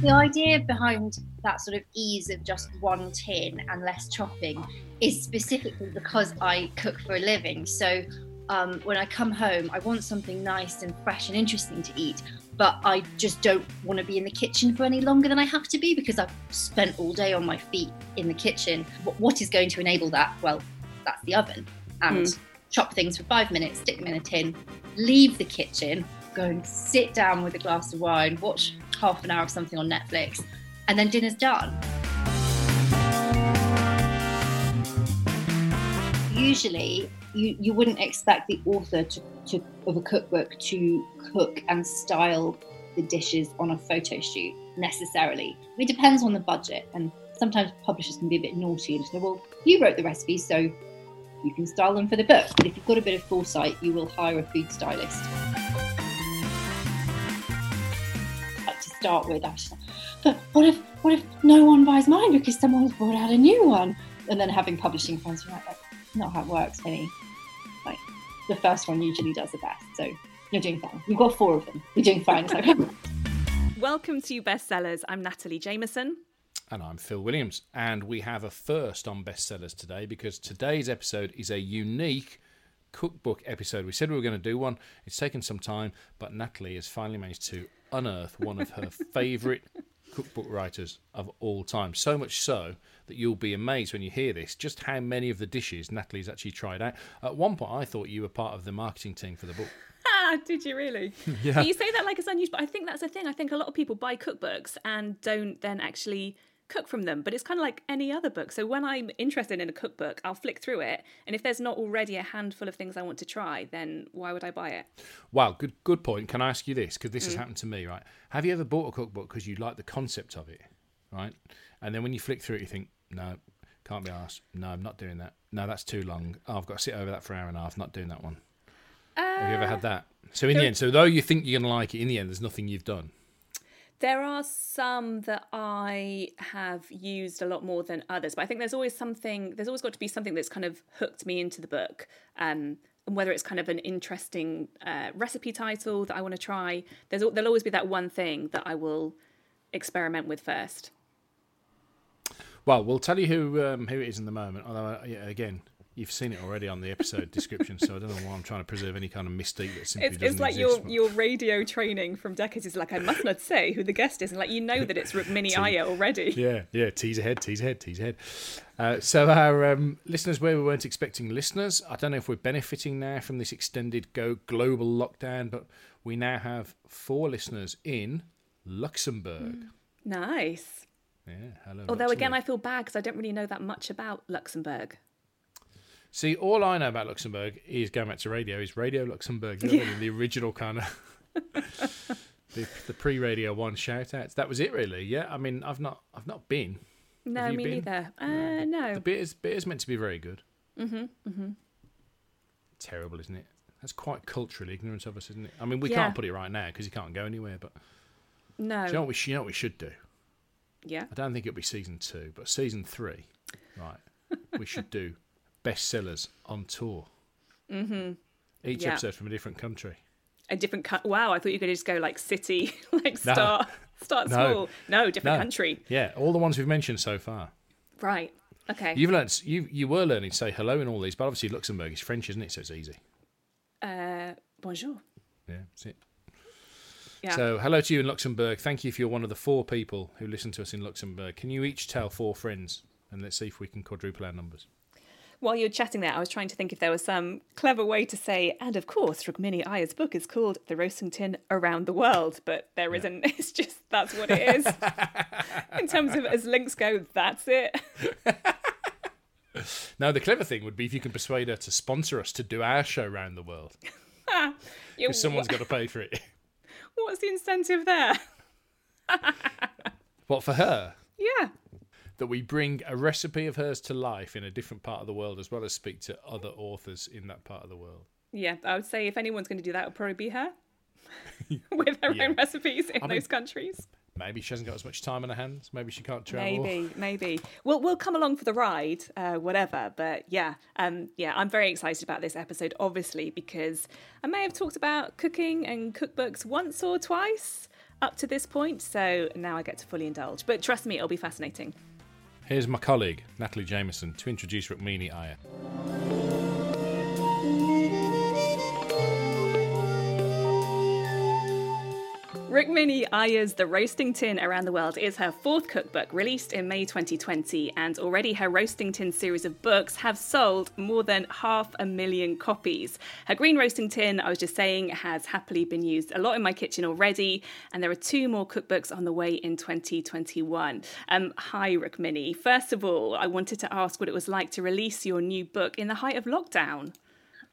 The idea behind that sort of ease of just one tin and less chopping is specifically because I cook for a living. So um, when I come home, I want something nice and fresh and interesting to eat, but I just don't want to be in the kitchen for any longer than I have to be because I've spent all day on my feet in the kitchen. What is going to enable that? Well, that's the oven. And mm. chop things for five minutes, stick them in a tin, leave the kitchen, go and sit down with a glass of wine, watch half an hour of something on Netflix, and then dinner's done. Usually, you, you wouldn't expect the author to, to, of a cookbook to cook and style the dishes on a photo shoot necessarily. It depends on the budget, and sometimes publishers can be a bit naughty and say, "Well, you wrote the recipes, so you can style them for the book." But if you've got a bit of foresight, you will hire a food stylist. Start with. I was like, but what if what if no one buys mine because someone's brought out a new one? And then having publishing friends are like, that's not how it works, Penny. Like the first one usually does the best. So you're doing fine. You've got four of them. You're doing fine. It's like Welcome to Bestsellers. I'm Natalie Jameson. And I'm Phil Williams. And we have a first on bestsellers today because today's episode is a unique cookbook episode. We said we were going to do one. It's taken some time, but Natalie has finally managed to unearth one of her favourite cookbook writers of all time. So much so that you'll be amazed when you hear this just how many of the dishes Natalie's actually tried out. At one point, I thought you were part of the marketing team for the book. Ah, did you really? yeah. You say that like it's unusual, but I think that's the thing. I think a lot of people buy cookbooks and don't then actually cook from them, but it's kind of like any other book. So when I'm interested in a cookbook, I'll flick through it, and if there's not already a handful of things I want to try, then why would I buy it? Wow, good good point. Can I ask you this? Because this mm. has happened to me, right? Have you ever bought a cookbook because you like the concept of it, right? And then when you flick through it, you think, no, can't be asked. No, I'm not doing that. No, that's too long. Oh, I've got to sit over that for an hour and a half. Not doing that one. Uh, have you ever had that? So in the end, so though you think you're going to like it, in the end, there's nothing you've done. There are some that I have used a lot more than others, but I think there's always something, there's always got to be something that's kind of hooked me into the book. Um, and whether it's kind of an interesting uh, recipe title that I want to try, there's, there'll always be that one thing that I will experiment with first. Well, we'll tell you who um, who it is in the moment. Although, uh, yeah, again, You've seen it already on the episode description, so I don't know why I'm trying to preserve any kind of mystique that simply it's, doesn't It's like exist. your your radio training from decades is like I must not say who the guest is, and like you know that it's Rukmini Iyer already. Yeah, yeah. Tease ahead, tease ahead, tease ahead. Uh, so our um, listeners, where we weren't expecting listeners, I don't know if we're benefiting now from this extended go global lockdown, but we now have four listeners in Luxembourg. Nice. Yeah, hello. Although Luxembourg. again, I feel bad because I don't really know that much about Luxembourg. See, all I know about Luxembourg is going back to radio is Radio Luxembourg, you know, yeah. the original kind of the, the pre-radio one shout outs. That was it, really. Yeah, I mean, I've not, I've not been. No, me been? neither. Uh, no. The is, bit is meant to be very good. Mhm. Mhm. Terrible, isn't it? That's quite culturally ignorant of us, isn't it? I mean, we yeah. can't put it right now because you can't go anywhere. But no, you know what we, you know what we should do? Yeah. I don't think it'll be season two, but season three, right? we should do bestsellers on tour. Mm-hmm. Each yeah. episode from a different country. A different cut. Wow, I thought you could just go like city, like start no. start no. small. No, different no. country. Yeah, all the ones we've mentioned so far. Right. Okay. You've learned. You you were learning to say hello in all these, but obviously Luxembourg is French, isn't it? So it's easy. Uh, bonjour. Yeah, that's it. Yeah. So, hello to you in Luxembourg. Thank you if you're one of the four people who listen to us in Luxembourg. Can you each tell four friends, and let's see if we can quadruple our numbers while you were chatting there, I was trying to think if there was some clever way to say, and of course, Rukmini Iyer's book is called The Roasting Tin Around the World, but there yeah. not It's just, that's what it is. In terms of as links go, that's it. now, the clever thing would be if you can persuade her to sponsor us to do our show around the world. Because someone's got to pay for it. What's the incentive there? what, for her? Yeah that we bring a recipe of hers to life in a different part of the world as well as speak to other authors in that part of the world. Yeah, I would say if anyone's going to do that, it would probably be her with her yeah. own recipes in I those mean, countries. Maybe she hasn't got as much time on her hands. Maybe she can't travel. Maybe, maybe. We'll we'll come along for the ride, uh, whatever. But yeah, um, yeah, I'm very excited about this episode, obviously, because I may have talked about cooking and cookbooks once or twice up to this point, so now I get to fully indulge. But trust me, it'll be fascinating. Here's my colleague, Natalie Jameson, to introduce Rukmini Iyer. Rukmini Iyer's The Roasting Tin Around the World is her fourth cookbook, released in May 2020, and already her Roasting Tin series of books have sold more than half a million copies. Her Green Roasting Tin, I was just saying, has happily been used a lot in my kitchen already, and there are two more cookbooks on the way in 2021. Um, hi, Rukmini. First of all, I wanted to ask what it was like to release your new book in the height of lockdown.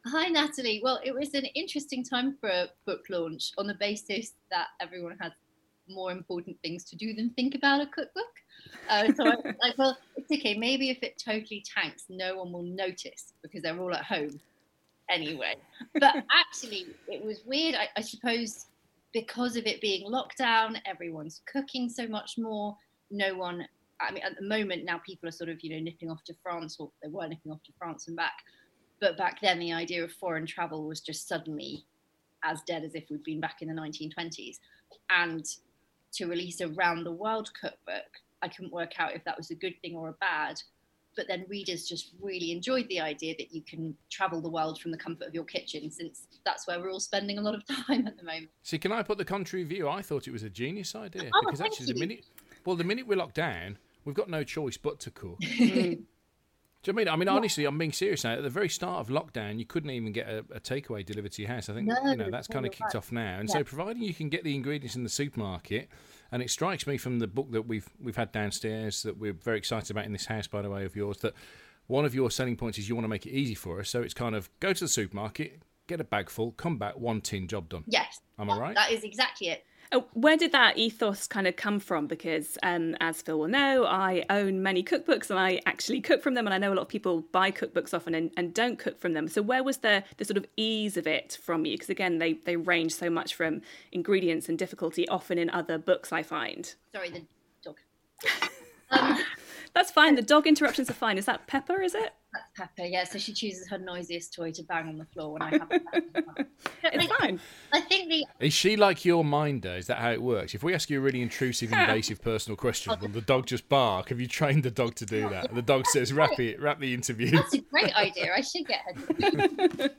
Hi, Natalie. Well, it was an interesting time for a book launch on the basis that everyone has more important things to do than think about a cookbook. Uh, so I was like, well, it's okay. Maybe if it totally tanks, no one will notice because they're all at home anyway. But actually, it was weird. I, I suppose because of it being lockdown, everyone's cooking so much more. No one, I mean, at the moment now, people are sort of, you know, nipping off to France, or they were nipping off to France and back but back then the idea of foreign travel was just suddenly as dead as if we'd been back in the 1920s and to release a round the world cookbook i couldn't work out if that was a good thing or a bad. But then readers just really enjoyed the idea that you can travel the world from the comfort of your kitchen since that's where we're all spending a lot of time at the moment. See can i put the contrary view? I thought it was a genius idea oh, because actually you. the minute well the minute we're locked down we've got no choice but to cook. Mm. Do you know I mean? I mean, honestly, I'm being serious now. At the very start of lockdown, you couldn't even get a, a takeaway delivered to your house. I think no, you know that's kind of kicked right. off now. And yeah. so, providing you can get the ingredients in the supermarket, and it strikes me from the book that we've we've had downstairs that we're very excited about in this house, by the way, of yours, that one of your selling points is you want to make it easy for us. So it's kind of go to the supermarket, get a bag full, come back, one tin, job done. Yes, am I right? That is exactly it. Oh, where did that ethos kind of come from? Because, um, as Phil will know, I own many cookbooks and I actually cook from them. And I know a lot of people buy cookbooks often and, and don't cook from them. So, where was the, the sort of ease of it from you? Because, again, they, they range so much from ingredients and difficulty, often in other books, I find. Sorry, the dog. Um, That's fine. The dog interruptions are fine. Is that Pepper, is it? That's Pepper, yeah. So she chooses her noisiest toy to bang on the floor when I have it. it's I, fine. I think the. Is she like your minder? Is that how it works? If we ask you a really intrusive, invasive personal question, will the dog just bark? Have you trained the dog to do that? And the dog says, wrap it, wrap the interview. That's a great idea. I should get her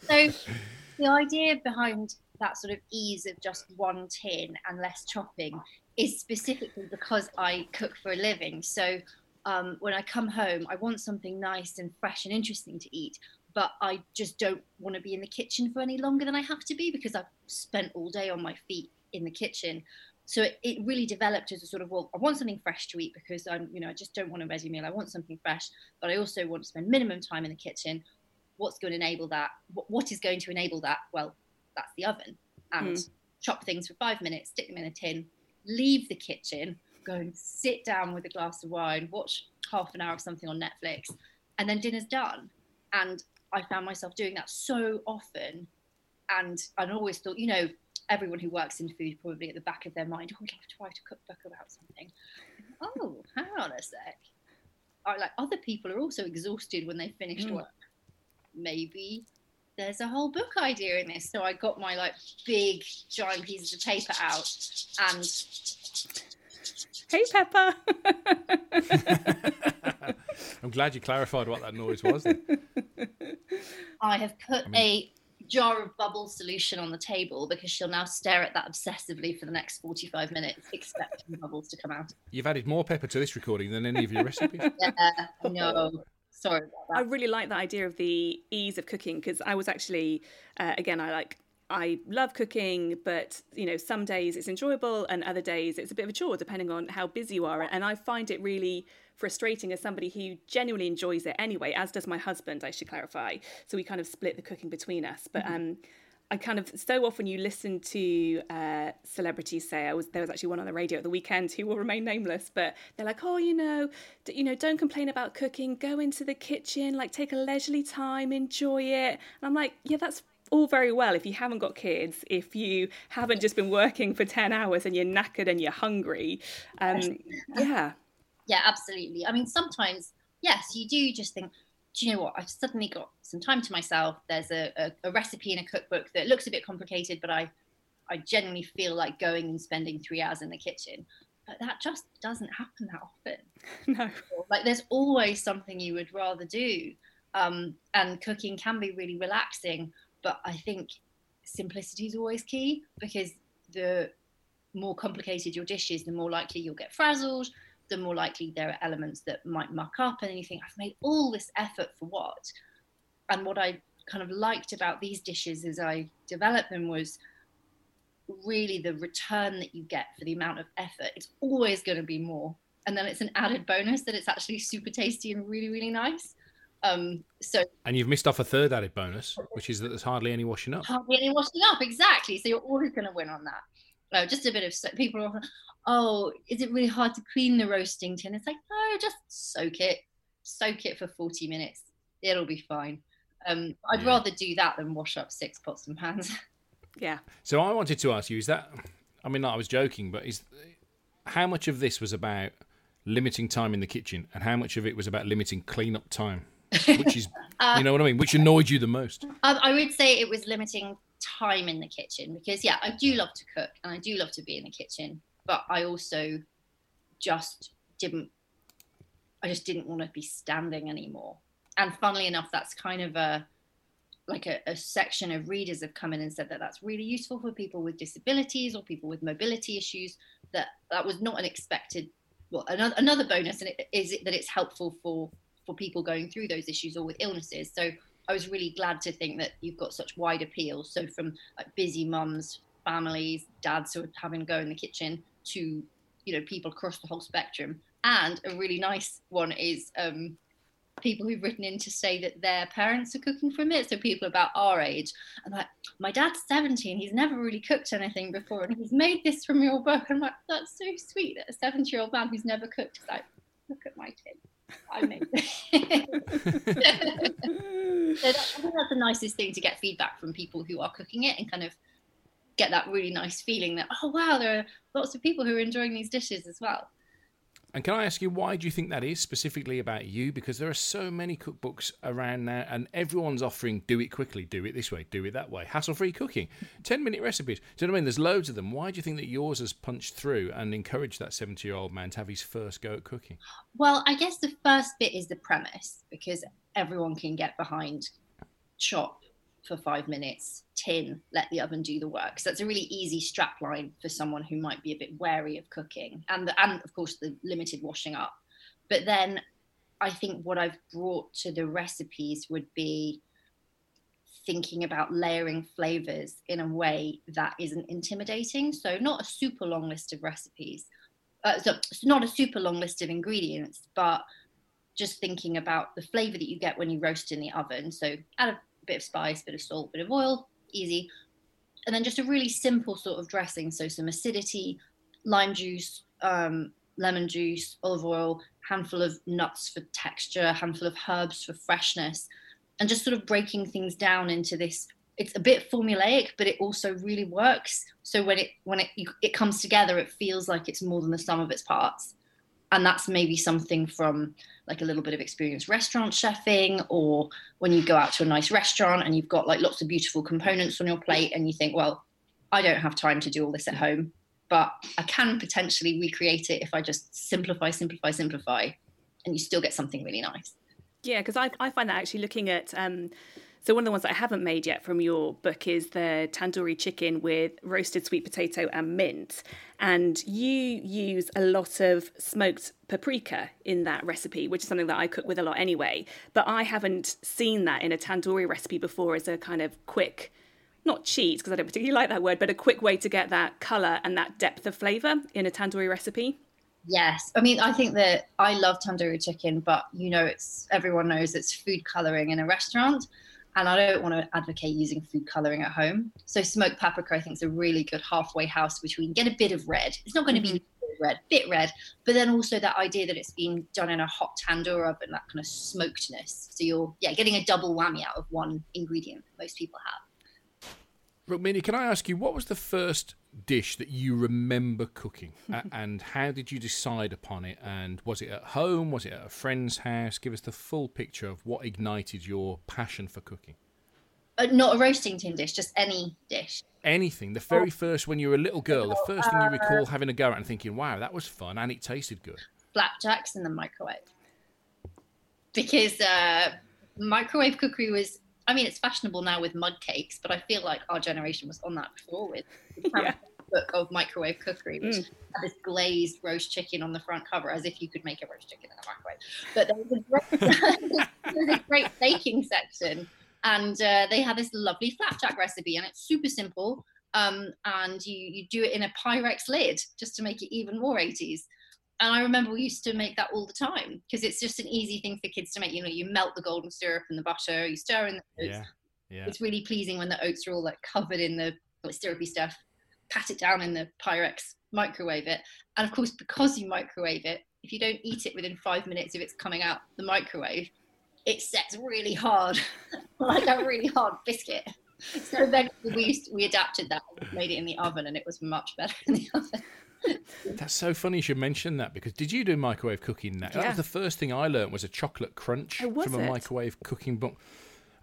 So the idea behind that sort of ease of just one tin and less chopping is specifically because I cook for a living. So um, when I come home, I want something nice and fresh and interesting to eat, but I just don't want to be in the kitchen for any longer than I have to be because I've spent all day on my feet in the kitchen. So it, it really developed as a sort of well, I want something fresh to eat because I'm, you know, I just don't want a ready meal. I want something fresh, but I also want to spend minimum time in the kitchen. What's going to enable that? what, what is going to enable that? Well, that's the oven and mm. chop things for five minutes, stick them in a tin, leave the kitchen, go and sit down with a glass of wine, watch half an hour of something on Netflix, and then dinner's done. And I found myself doing that so often. And I always thought, you know, everyone who works in food probably at the back of their mind, oh, I'd love to write a cookbook about something. oh, hang on a sec. I, like other people are also exhausted when they finish mm. work. Maybe there's a whole book idea in this. So I got my like big giant pieces of paper out and Hey Pepper. I'm glad you clarified what that noise was. I have put I mean... a jar of bubble solution on the table because she'll now stare at that obsessively for the next 45 minutes, expecting bubbles to come out. You've added more pepper to this recording than any of your recipes. yeah, no. Sorry I really like the idea of the ease of cooking because I was actually, uh, again, I like I love cooking, but you know, some days it's enjoyable and other days it's a bit of a chore depending on how busy you are. And I find it really frustrating as somebody who genuinely enjoys it anyway, as does my husband, I should clarify. So we kind of split the cooking between us. But mm-hmm. um I kind of so often you listen to uh, celebrities say I was there was actually one on the radio at the weekend who will remain nameless, but they're like, oh, you know, d- you know, don't complain about cooking. Go into the kitchen, like take a leisurely time, enjoy it. And I'm like, yeah, that's all very well if you haven't got kids, if you haven't just been working for 10 hours and you're knackered and you're hungry. Um, yeah. Yeah, absolutely. I mean, sometimes, yes, you do just think, do you know what? I've suddenly got some time to myself. There's a, a, a recipe in a cookbook that looks a bit complicated, but I, I genuinely feel like going and spending three hours in the kitchen. But that just doesn't happen that often. No. Like there's always something you would rather do. Um, and cooking can be really relaxing, but I think simplicity is always key because the more complicated your dish is, the more likely you'll get frazzled, the more likely there are elements that might muck up, and then you think, I've made all this effort for what? And what I kind of liked about these dishes as I developed them was really the return that you get for the amount of effort. It's always going to be more. And then it's an added bonus that it's actually super tasty and really, really nice. Um, so and you've missed off a third added bonus, which is that there's hardly any washing up. Hardly any washing up, exactly. So you're always going to win on that. Uh, just a bit of people are, oh, is it really hard to clean the roasting tin? It's like no, just soak it, soak it for 40 minutes. It'll be fine. Um, I'd yeah. rather do that than wash up six pots and pans. Yeah. So I wanted to ask you: Is that? I mean, I was joking, but is how much of this was about limiting time in the kitchen, and how much of it was about limiting cleanup time? Which is, uh, you know what I mean? Which annoyed you the most? Um, I would say it was limiting time in the kitchen because, yeah, I do love to cook and I do love to be in the kitchen, but I also just didn't. I just didn't want to be standing anymore and funnily enough, that's kind of a like a, a, section of readers have come in and said that that's really useful for people with disabilities or people with mobility issues. That that was not an expected. Well, another, another bonus, and it is that it's helpful for for people going through those issues or with illnesses. So I was really glad to think that you've got such wide appeal. So from like busy mums, families, dads who are having to go in the kitchen to you know people across the whole spectrum. And a really nice one is um, people who've written in to say that their parents are cooking from it. So people about our age. I'm like, my dad's 17. He's never really cooked anything before, and he's made this from your book. I'm like, that's so sweet that a 70 year old man who's never cooked is like, look at my kid. I made so that, I think that's the nicest thing to get feedback from people who are cooking it and kind of get that really nice feeling that oh wow there are lots of people who are enjoying these dishes as well and can I ask you why do you think that is specifically about you? Because there are so many cookbooks around now, and everyone's offering do it quickly, do it this way, do it that way, hassle free cooking, 10 minute recipes. Do you know what I mean? There's loads of them. Why do you think that yours has punched through and encouraged that 70 year old man to have his first go at cooking? Well, I guess the first bit is the premise because everyone can get behind chop for five minutes, tin, let the oven do the work. So that's a really easy strap line for someone who might be a bit wary of cooking, and the, and of course the limited washing up. But then I think what I've brought to the recipes would be thinking about layering flavors in a way that isn't intimidating. So not a super long list of recipes, uh, so not a super long list of ingredients, but just thinking about the flavor that you get when you roast in the oven. So add a bit of spice, bit of salt, bit of oil, easy. And then just a really simple sort of dressing. So some acidity, lime juice, um, lemon juice, olive oil, handful of nuts for texture, handful of herbs for freshness, and just sort of breaking things down into this. It's a bit formulaic, but it also really works. So when it when it it comes together, it feels like it's more than the sum of its parts and that's maybe something from like a little bit of experience restaurant chefing or when you go out to a nice restaurant and you've got like lots of beautiful components on your plate and you think well i don't have time to do all this at home but i can potentially recreate it if i just simplify simplify simplify and you still get something really nice. Yeah because I, I find that actually looking at um so one of the ones I haven't made yet from your book is the tandoori chicken with roasted sweet potato and mint. And you use a lot of smoked paprika in that recipe, which is something that I cook with a lot anyway. But I haven't seen that in a tandoori recipe before as a kind of quick not cheat because I don't particularly like that word, but a quick way to get that color and that depth of flavor in a tandoori recipe. Yes, I mean I think that I love tandoori chicken, but you know it's everyone knows it's food coloring in a restaurant and I don't want to advocate using food coloring at home. So smoked paprika, I think, is a really good halfway house between get a bit of red. It's not going to be mm-hmm. red, bit red, but then also that idea that it's been done in a hot tandoor oven, that kind of smokedness. So you're yeah getting a double whammy out of one ingredient that most people have. Rukmini, can I ask you what was the first dish that you remember cooking, and how did you decide upon it? And was it at home? Was it at a friend's house? Give us the full picture of what ignited your passion for cooking. Uh, not a roasting tin dish, just any dish. Anything. The very first, when you were a little girl, the first thing you recall having a go at and thinking, wow, that was fun and it tasted good. Flapjacks in the microwave. Because uh, microwave cookery was, I mean, it's fashionable now with mud cakes, but I feel like our generation was on that before with the Yeah. book of microwave cookery, which Mm. had this glazed roast chicken on the front cover, as if you could make a roast chicken in a microwave. But there was a great, there was a great baking section, and uh, they had this lovely flapjack recipe, and it's super simple. Um, and you you do it in a Pyrex lid just to make it even more 80s. And I remember we used to make that all the time because it's just an easy thing for kids to make. You know, you melt the golden syrup and the butter, you stir in the oats. Yeah. Yeah. It's really pleasing when the oats are all like covered in the like, syrupy stuff. Pat it down in the Pyrex, microwave it, and of course, because you microwave it, if you don't eat it within five minutes of it's coming out the microwave, it sets really hard, like a really hard biscuit. So then we used, we adapted that, made it in the oven, and it was much better in the oven. That's so funny you should mention that because did you do microwave cooking? That, that was the first thing I learnt was a chocolate crunch Oh, from a it? microwave cooking book.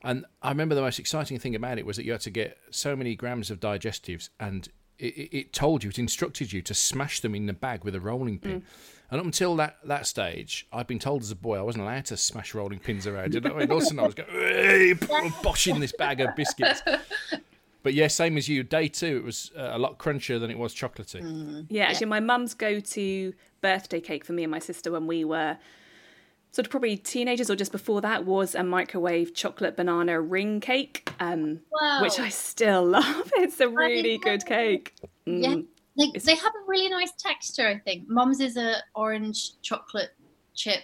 And I remember the most exciting thing about it was that you had to get so many grams of digestives and it, it, told you, it instructed you to smash them in the bag with a rolling pin. Mm. And up until that, that stage, I'd been told as a boy I wasn't allowed to smash rolling pins around. You know, and all of a sudden I was going, boshing this bag of biscuits. But yeah, same as you. Day two, it was uh, a lot crunchier than it was chocolatey. Yeah, actually, my mum's go to birthday cake for me and my sister when we were sort of probably teenagers or just before that was a microwave chocolate banana ring cake, um, Wow. which I still love. It's a really good cake. Yeah, Mm. they, they have a really nice texture. I think Mum's is a orange chocolate chip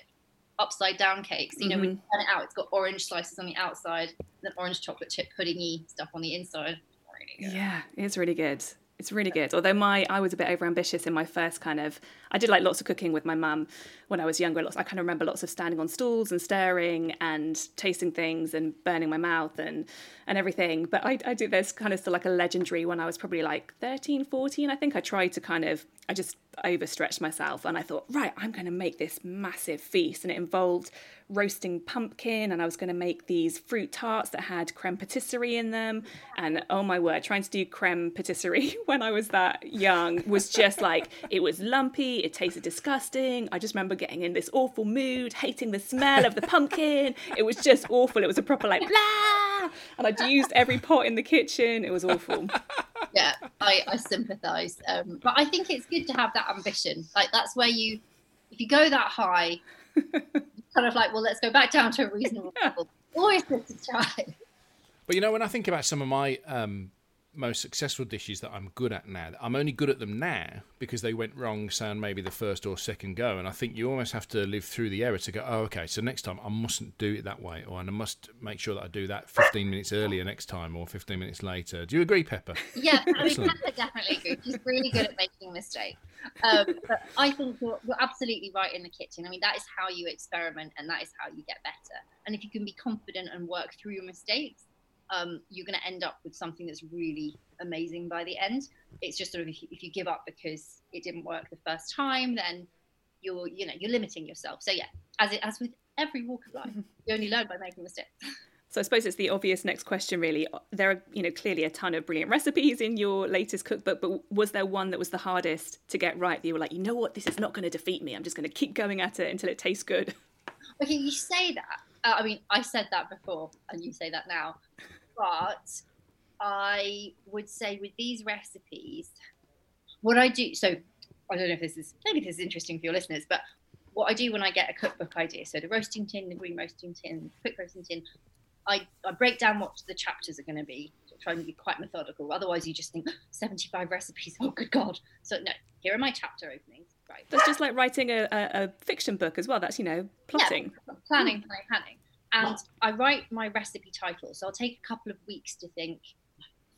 upside down cake. So you know when you turn it out, it's got orange slices on the outside, then orange chocolate chip puddingy stuff on the inside. Really good. Yeah, it's really good. It's really good. Although my I was a bit overambitious in my first kind of I did like lots of cooking with my mum when I was younger. Lots I kind of remember lots of standing on stools and staring and tasting things and burning my mouth and and everything. But I I do there's kind of still like a legendary when I was probably like 13, 14. I think I tried to kind of I just overstretched myself and I thought, right, I'm going to make this massive feast and it involved roasting pumpkin and I was going to make these fruit tarts that had creme patisserie in them and oh my word trying to do creme patisserie when I was that young was just like it was lumpy it tasted disgusting I just remember getting in this awful mood hating the smell of the pumpkin it was just awful it was a proper like blah and I'd used every pot in the kitchen it was awful Yeah, I, I sympathise. Um, but I think it's good to have that ambition. Like that's where you, if you go that high, kind of like, well, let's go back down to a reasonable level. Always good to try. But you know, when I think about some of my um, most successful dishes that I'm good at now, I'm only good at them now because they went wrong, on maybe the first or second go. And I think you almost have to live through the error to go, oh, okay, so next time I mustn't do it that way, or I must make sure that I do that 15 minutes earlier next time or 15 minutes later. Do you agree, Pepper? Yeah, I mean, Pepper definitely good. She's really good at making mistakes. Um, but I think you're, you're absolutely right in the kitchen. I mean, that is how you experiment and that is how you get better. And if you can be confident and work through your mistakes, um, you're going to end up with something that's really amazing by the end. It's just sort of if you, if you give up because it didn't work the first time, then you're you know you're limiting yourself. So yeah, as it as with every walk of life, you only learn by making mistakes. So I suppose it's the obvious next question, really. There are, you know, clearly a ton of brilliant recipes in your latest cookbook, but was there one that was the hardest to get right? That you were like, you know what, this is not going to defeat me. I'm just going to keep going at it until it tastes good. Okay, you say that. Uh, I mean, I said that before, and you say that now. But I would say with these recipes, what I do. So I don't know if this is maybe this is interesting for your listeners, but what I do when I get a cookbook idea, so the roasting tin, the green roasting tin, quick roasting tin, I, I break down what the chapters are going to be. Trying to be quite methodical. Otherwise, you just think 75 recipes. Oh, good God! So no, here are my chapter openings. Right. That's just like writing a, a, a fiction book as well. That's, you know, plotting. Yeah, planning, planning, planning. And I write my recipe titles. So I'll take a couple of weeks to think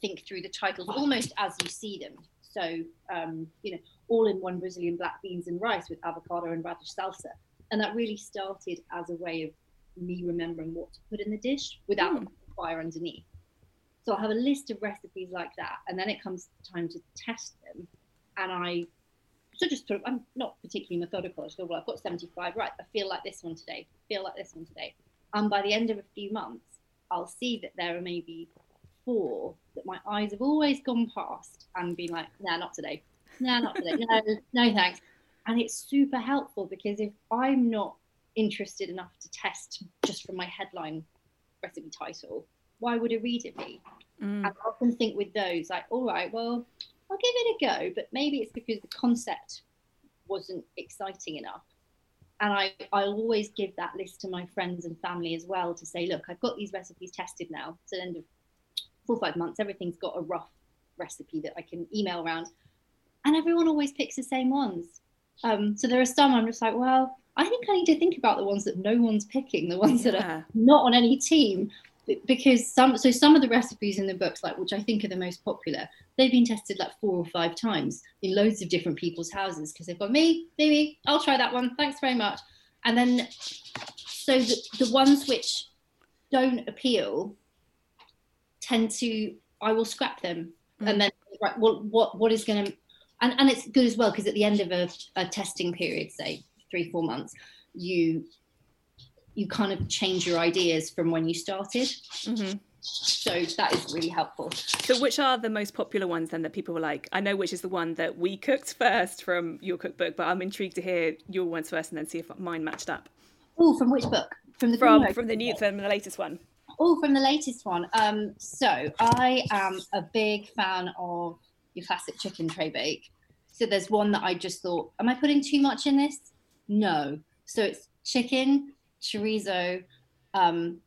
think through the titles almost as you see them. So um, you know, all in one Brazilian black beans and rice with avocado and radish salsa. And that really started as a way of me remembering what to put in the dish without Mm. fire underneath. So I'll have a list of recipes like that, and then it comes time to test them, and I so just sort of, I'm not particularly methodical. I just go, well, I've got 75 right. I feel like this one today. Feel like this one today. And by the end of a few months, I'll see that there are maybe four that my eyes have always gone past and been like, nah, not today. Nah, not today. No, no, thanks. And it's super helpful because if I'm not interested enough to test just from my headline recipe title, why would a reader be? Mm. I often think with those, like, all right, well, I'll give it a go, but maybe it's because the concept wasn't exciting enough. And I, I always give that list to my friends and family as well to say, look, I've got these recipes tested now. So the end of four or five months. Everything's got a rough recipe that I can email around. And everyone always picks the same ones. Um, so there are some I'm just like, well, I think I need to think about the ones that no one's picking, the ones yeah. that are not on any team, because some so some of the recipes in the books, like which I think are the most popular, they've been tested like four or five times in loads of different people's houses because they've got me, maybe I'll try that one. Thanks very much. And then so the, the ones which don't appeal tend to I will scrap them mm. and then right, well, what what is going to and, and it's good as well because at the end of a, a testing period, say three four months, you you kind of change your ideas from when you started. Mm-hmm. So that is really helpful. So, which are the most popular ones then that people were like? I know which is the one that we cooked first from your cookbook, but I'm intrigued to hear your ones first and then see if mine matched up. Oh, from which book? From the from from the new from the latest one. Oh, from the latest one. Um, so I am a big fan of your classic chicken tray bake. So there's one that I just thought, am I putting too much in this? No. So it's chicken, chorizo, um,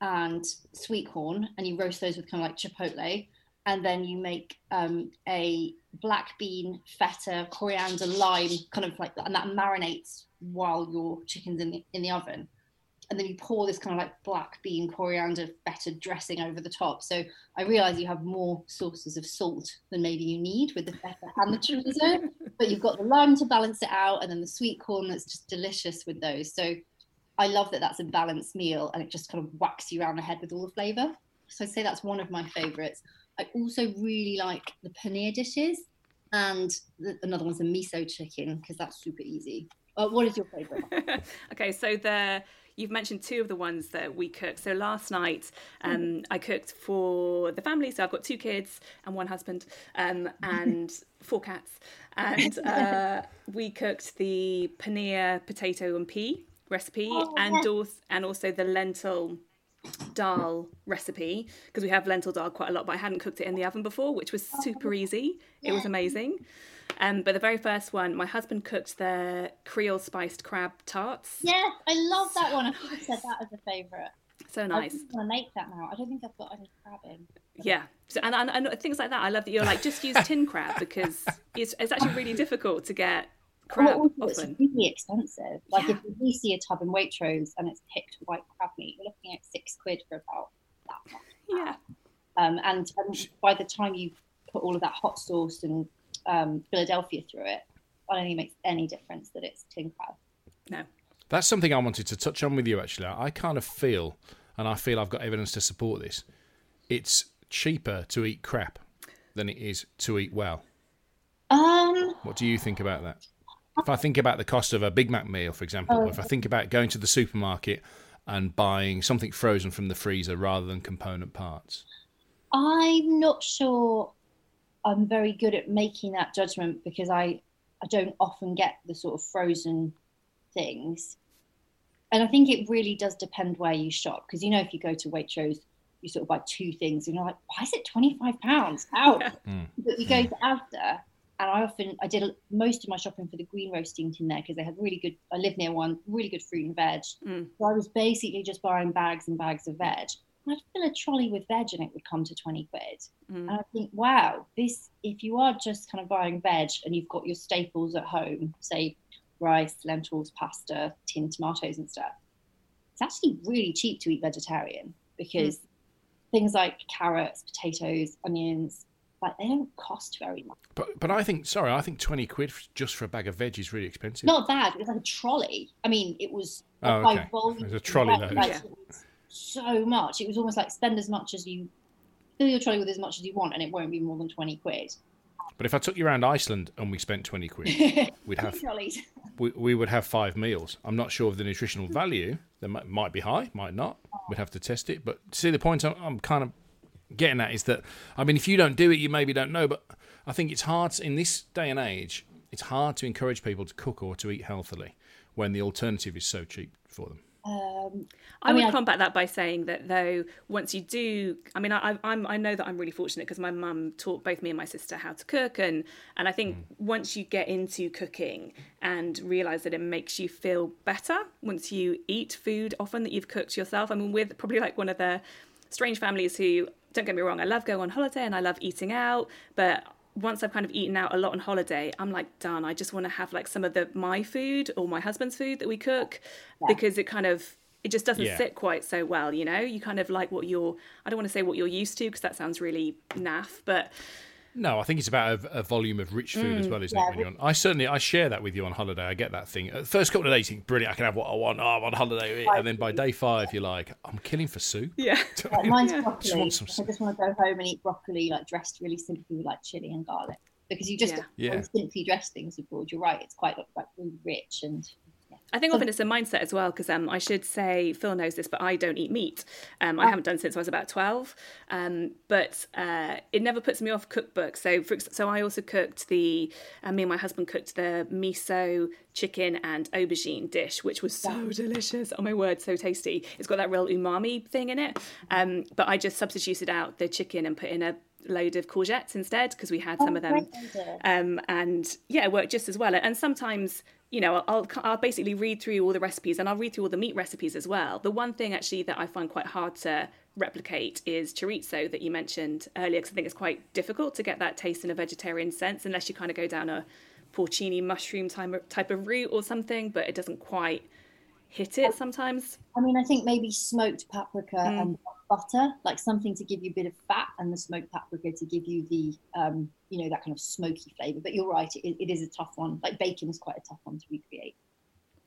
and sweet corn, and you roast those with kind of like chipotle, and then you make um, a black bean, feta, coriander, lime, kind of like that, and that marinates while your chicken's in the in the oven and then you pour this kind of like black bean coriander feta dressing over the top. So I realize you have more sources of salt than maybe you need with the feta and the chorizo, but you've got the lime to balance it out, and then the sweet corn that's just delicious with those. So I love that that's a balanced meal, and it just kind of whacks you around the head with all the flavour. So I'd say that's one of my favourites. I also really like the paneer dishes, and the, another one's a miso chicken because that's super easy. Uh, what is your favourite? okay, so the you've mentioned two of the ones that we cooked. So last night, um, mm. I cooked for the family. So I've got two kids and one husband um, and four cats. And uh, we cooked the paneer potato and pea recipe oh, and, also, and also the lentil dal recipe because we have lentil dal quite a lot, but I hadn't cooked it in the oven before, which was super easy. It was amazing. Um, but the very first one, my husband cooked their Creole spiced crab tarts. Yes, I love that so one. I nice. said that as a favourite. So nice. I want to make that now. I don't think I've got any crab in. Yeah, so, and, and, and things like that. I love that you're like just use tin crab because it's it's actually really difficult to get crab well, often. It's really expensive. Like yeah. if you see a tub in Waitrose and it's picked white crab meat, you're looking at six quid for about that much. Yeah. Um, and, and by the time you put all of that hot sauce and um, Philadelphia through it, I don't think it makes any difference that it's tin crab. No. That's something I wanted to touch on with you, actually. I kind of feel, and I feel I've got evidence to support this, it's cheaper to eat crap than it is to eat well. Um, what do you think about that? If I think about the cost of a Big Mac meal, for example, oh. if I think about going to the supermarket and buying something frozen from the freezer rather than component parts, I'm not sure I'm very good at making that judgment because I I don't often get the sort of frozen things. And I think it really does depend where you shop because you know if you go to Waitrose, you sort of buy two things and you're like, why is it twenty five pounds? Out. Mm. But you go to Asda, and I often I did most of my shopping for the green roasting tin there because they had really good. I live near one, really good fruit and veg. Mm. So I was basically just buying bags and bags of veg. And I'd fill a trolley with veg and it would come to 20 quid. Mm. And I think, wow, this, if you are just kind of buying veg and you've got your staples at home, say rice, lentils, pasta, tin tomatoes and stuff, it's actually really cheap to eat vegetarian because mm. things like carrots, potatoes, onions, like they don't cost very much. But but I think sorry, I think twenty quid just for a bag of veg is really expensive. Not bad. It was like a trolley. I mean, it was oh, okay. It was a trolley load. Like, yeah so much. It was almost like spend as much as you fill your trolley with as much as you want, and it won't be more than twenty quid. But if I took you around Iceland and we spent twenty quid, we'd have we, we would have five meals. I'm not sure of the nutritional value. That might, might be high, might not. We'd have to test it. But see the point. I'm, I'm kind of getting at is that I mean, if you don't do it, you maybe don't know, but I think it's hard in this day and age. It's hard to encourage people to cook or to eat healthily when the alternative is so cheap for them. Um, I, I mean, would I- combat that by saying that though once you do, I mean, I, I'm I know that I'm really fortunate because my mum taught both me and my sister how to cook, and and I think once you get into cooking and realize that it makes you feel better once you eat food often that you've cooked yourself. I mean, we're probably like one of the strange families who don't get me wrong, I love going on holiday and I love eating out, but once I've kind of eaten out a lot on holiday, I'm like done. I just want to have like some of the my food or my husband's food that we cook because it kind of it just doesn't Yeah. sit quite so well, you know. You kind of like what you're. I don't want to say what you're used to because that sounds really naff, but No, I think it's about a, a volume of rich food as mm, well, isn't it? When you're on, I certainly I share that with you on holiday. I get that thing. At first couple of days, you think brilliant. I can have what I want. Oh, I'm on holiday, and then by day five, you're like, I'm killing for soup. yeah, like mine's Yeah. broccoli. Just want some- I just want to go home and eat broccoli, like dressed really simply with like chili and garlic. Because you just Yeah. Yeah. simply dress things abroad. You're right; it's quite like really rich and I think often it's a mindset as well because um, I should say Phil knows this, but I don't eat meat. Um, I haven't done since I was about twelve. Um, but uh, it never puts me off cookbooks. So for, so I also cooked the. Uh, me and my husband cooked the miso chicken and aubergine dish, which was so delicious. Oh my word, so tasty! It's got that real umami thing in it. Um, but I just substituted out the chicken and put in a load of courgettes instead because we had some of them um, and yeah, it worked just as well. And sometimes, you know, I'll I'll basically read through all the recipes and I'll read through all the meat recipes as well. The one thing actually that I find quite hard to replicate is chorizo that you mentioned earlier because I think it's quite difficult to get that taste in a vegetarian sense unless you kind of go down a porcini mushroom type type of route or something, but it doesn't quite hit it sometimes. I mean, I think maybe smoked paprika Mm. and butter, like something to give you a bit of fat, and the smoked paprika to give you the, um, you know, that kind of smoky flavor. But you're right; it, it is a tough one. Like bacon is quite a tough one to recreate.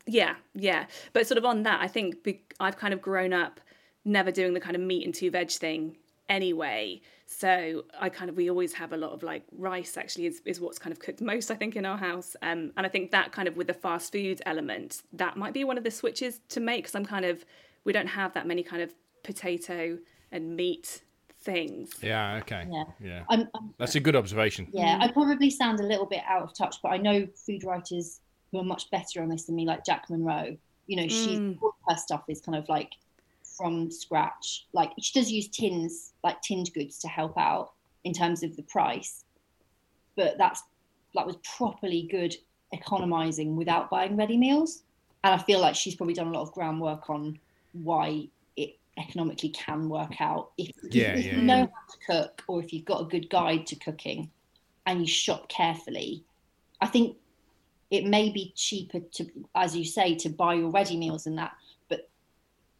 Yeah, yeah. But sort of on that, I think be- I've kind of grown up never doing the kind of meat and two veg thing anyway. So I kind of we always have a lot of like rice actually is, is what's kind of cooked most I think in our house. Um, and I think that kind of with the fast food element, that might be one of the switches to make because I'm kind of we don't have that many kind of potato and meat things. Yeah. Okay. Yeah. Yeah. I'm, I'm That's a good observation. Yeah, I probably sound a little bit out of touch, but I know food writers who are much better on this than me, like Jack Monroe. You know, she Mm. all her stuff is kind of like from scratch. Like she does use tins, like tinned goods, to help out in terms of the price, but that's that was properly good economizing without buying ready meals. And I feel like she's probably done a lot of groundwork on why it economically can work out if, if- Yeah, if yeah, you know how to cook or if you've got a good guide to cooking and you shop carefully, I think it may be cheaper to, as you say, to buy your ready meals and that. But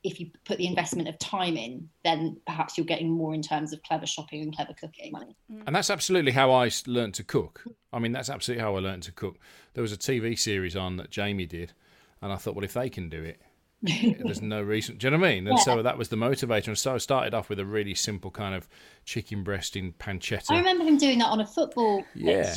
if you put the investment of time in, then perhaps you're getting more in terms of clever shopping and clever cooking. Money. And that's absolutely how I learned to cook. I mean, that's absolutely how I learned to cook. There was a TV series on that Jamie did, and I thought, well, if they can do it, there's no reason. Do you know what I mean? And so that was the motivator. And so I started off with a really simple kind of chicken breast in pancetta. I remember him doing that on a football. Yeah.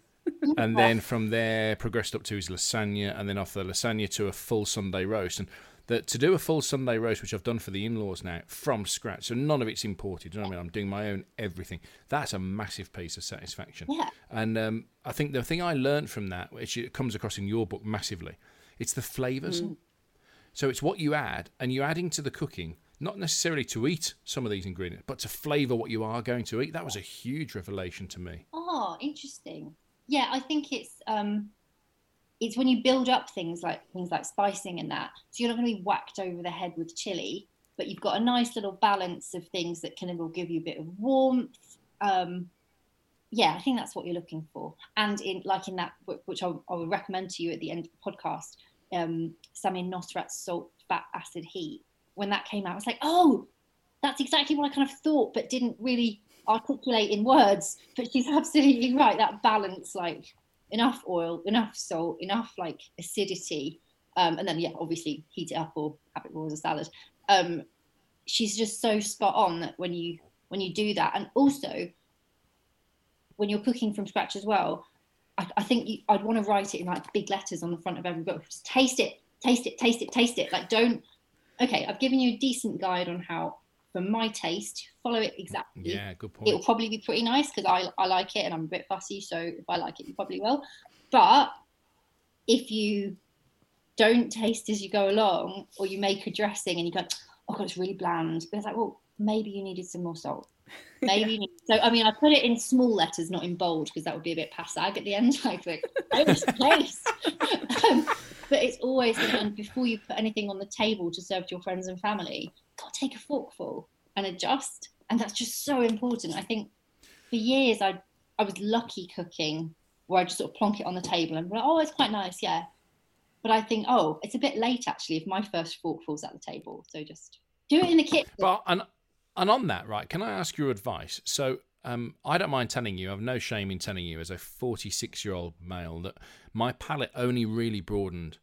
and then from there progressed up to his lasagna, and then off the lasagna to a full Sunday roast. And that to do a full Sunday roast, which I've done for the in-laws now from scratch, so none of it's imported. You know what I mean? I'm doing my own everything. That's a massive piece of satisfaction. Yeah. And um, I think the thing I learned from that, which it comes across in your book massively, it's the flavours. So it's what you add, and you're adding to the cooking, not necessarily to eat some of these ingredients, but to flavour what you are going to eat. That was a huge revelation to me. Oh, interesting. Yeah, I think it's um it's when you build up things like things like spicing and that. So you're not going to be whacked over the head with chili, but you've got a nice little balance of things that can will give you a bit of warmth. Um yeah, I think that's what you're looking for. And in like in that which I, I would recommend to you at the end of the podcast, um, Nosrat's Salt, Fat, Acid, Heat. When that came out, I was like, oh, that's exactly what I kind of thought, but didn't really articulate in words. But she's absolutely right. That balance, like enough oil, enough salt, enough like acidity, um, and then yeah, obviously heat it up or have it raw as a salad. Um, she's just so spot on that when you when you do that, and also when you're cooking from scratch as well, I, I think you, I'd want to write it in like big letters on the front of every book. Just taste it, taste it, taste it, taste it. Like don't. Okay, I've given you a decent guide on how for my taste, follow it exactly. Yeah, good point. It'll probably be pretty nice because I, I like it and I'm a bit fussy. So if I like it, you probably will. But if you don't taste as you go along, or you make a dressing and you go, oh god, it's really bland, but it's like, well, maybe you needed some more salt. Maybe so. I mean, I put it in small letters, not in bold, because that would be a bit passag at the end. Like, like place. um, but it's always and before you put anything on the table to serve to your friends and family, got to take a forkful and adjust. And that's just so important. I think for years I I was lucky cooking where I just sort of plonk it on the table and like, oh, it's quite nice, yeah. But I think, oh, it's a bit late actually if my first forkful's at the table. So just do it in the kitchen. Well, and and on that, right? Can I ask your advice? So. Um, I don't mind telling you, I've no shame in telling you as a 46 year old male that my palate only really broadened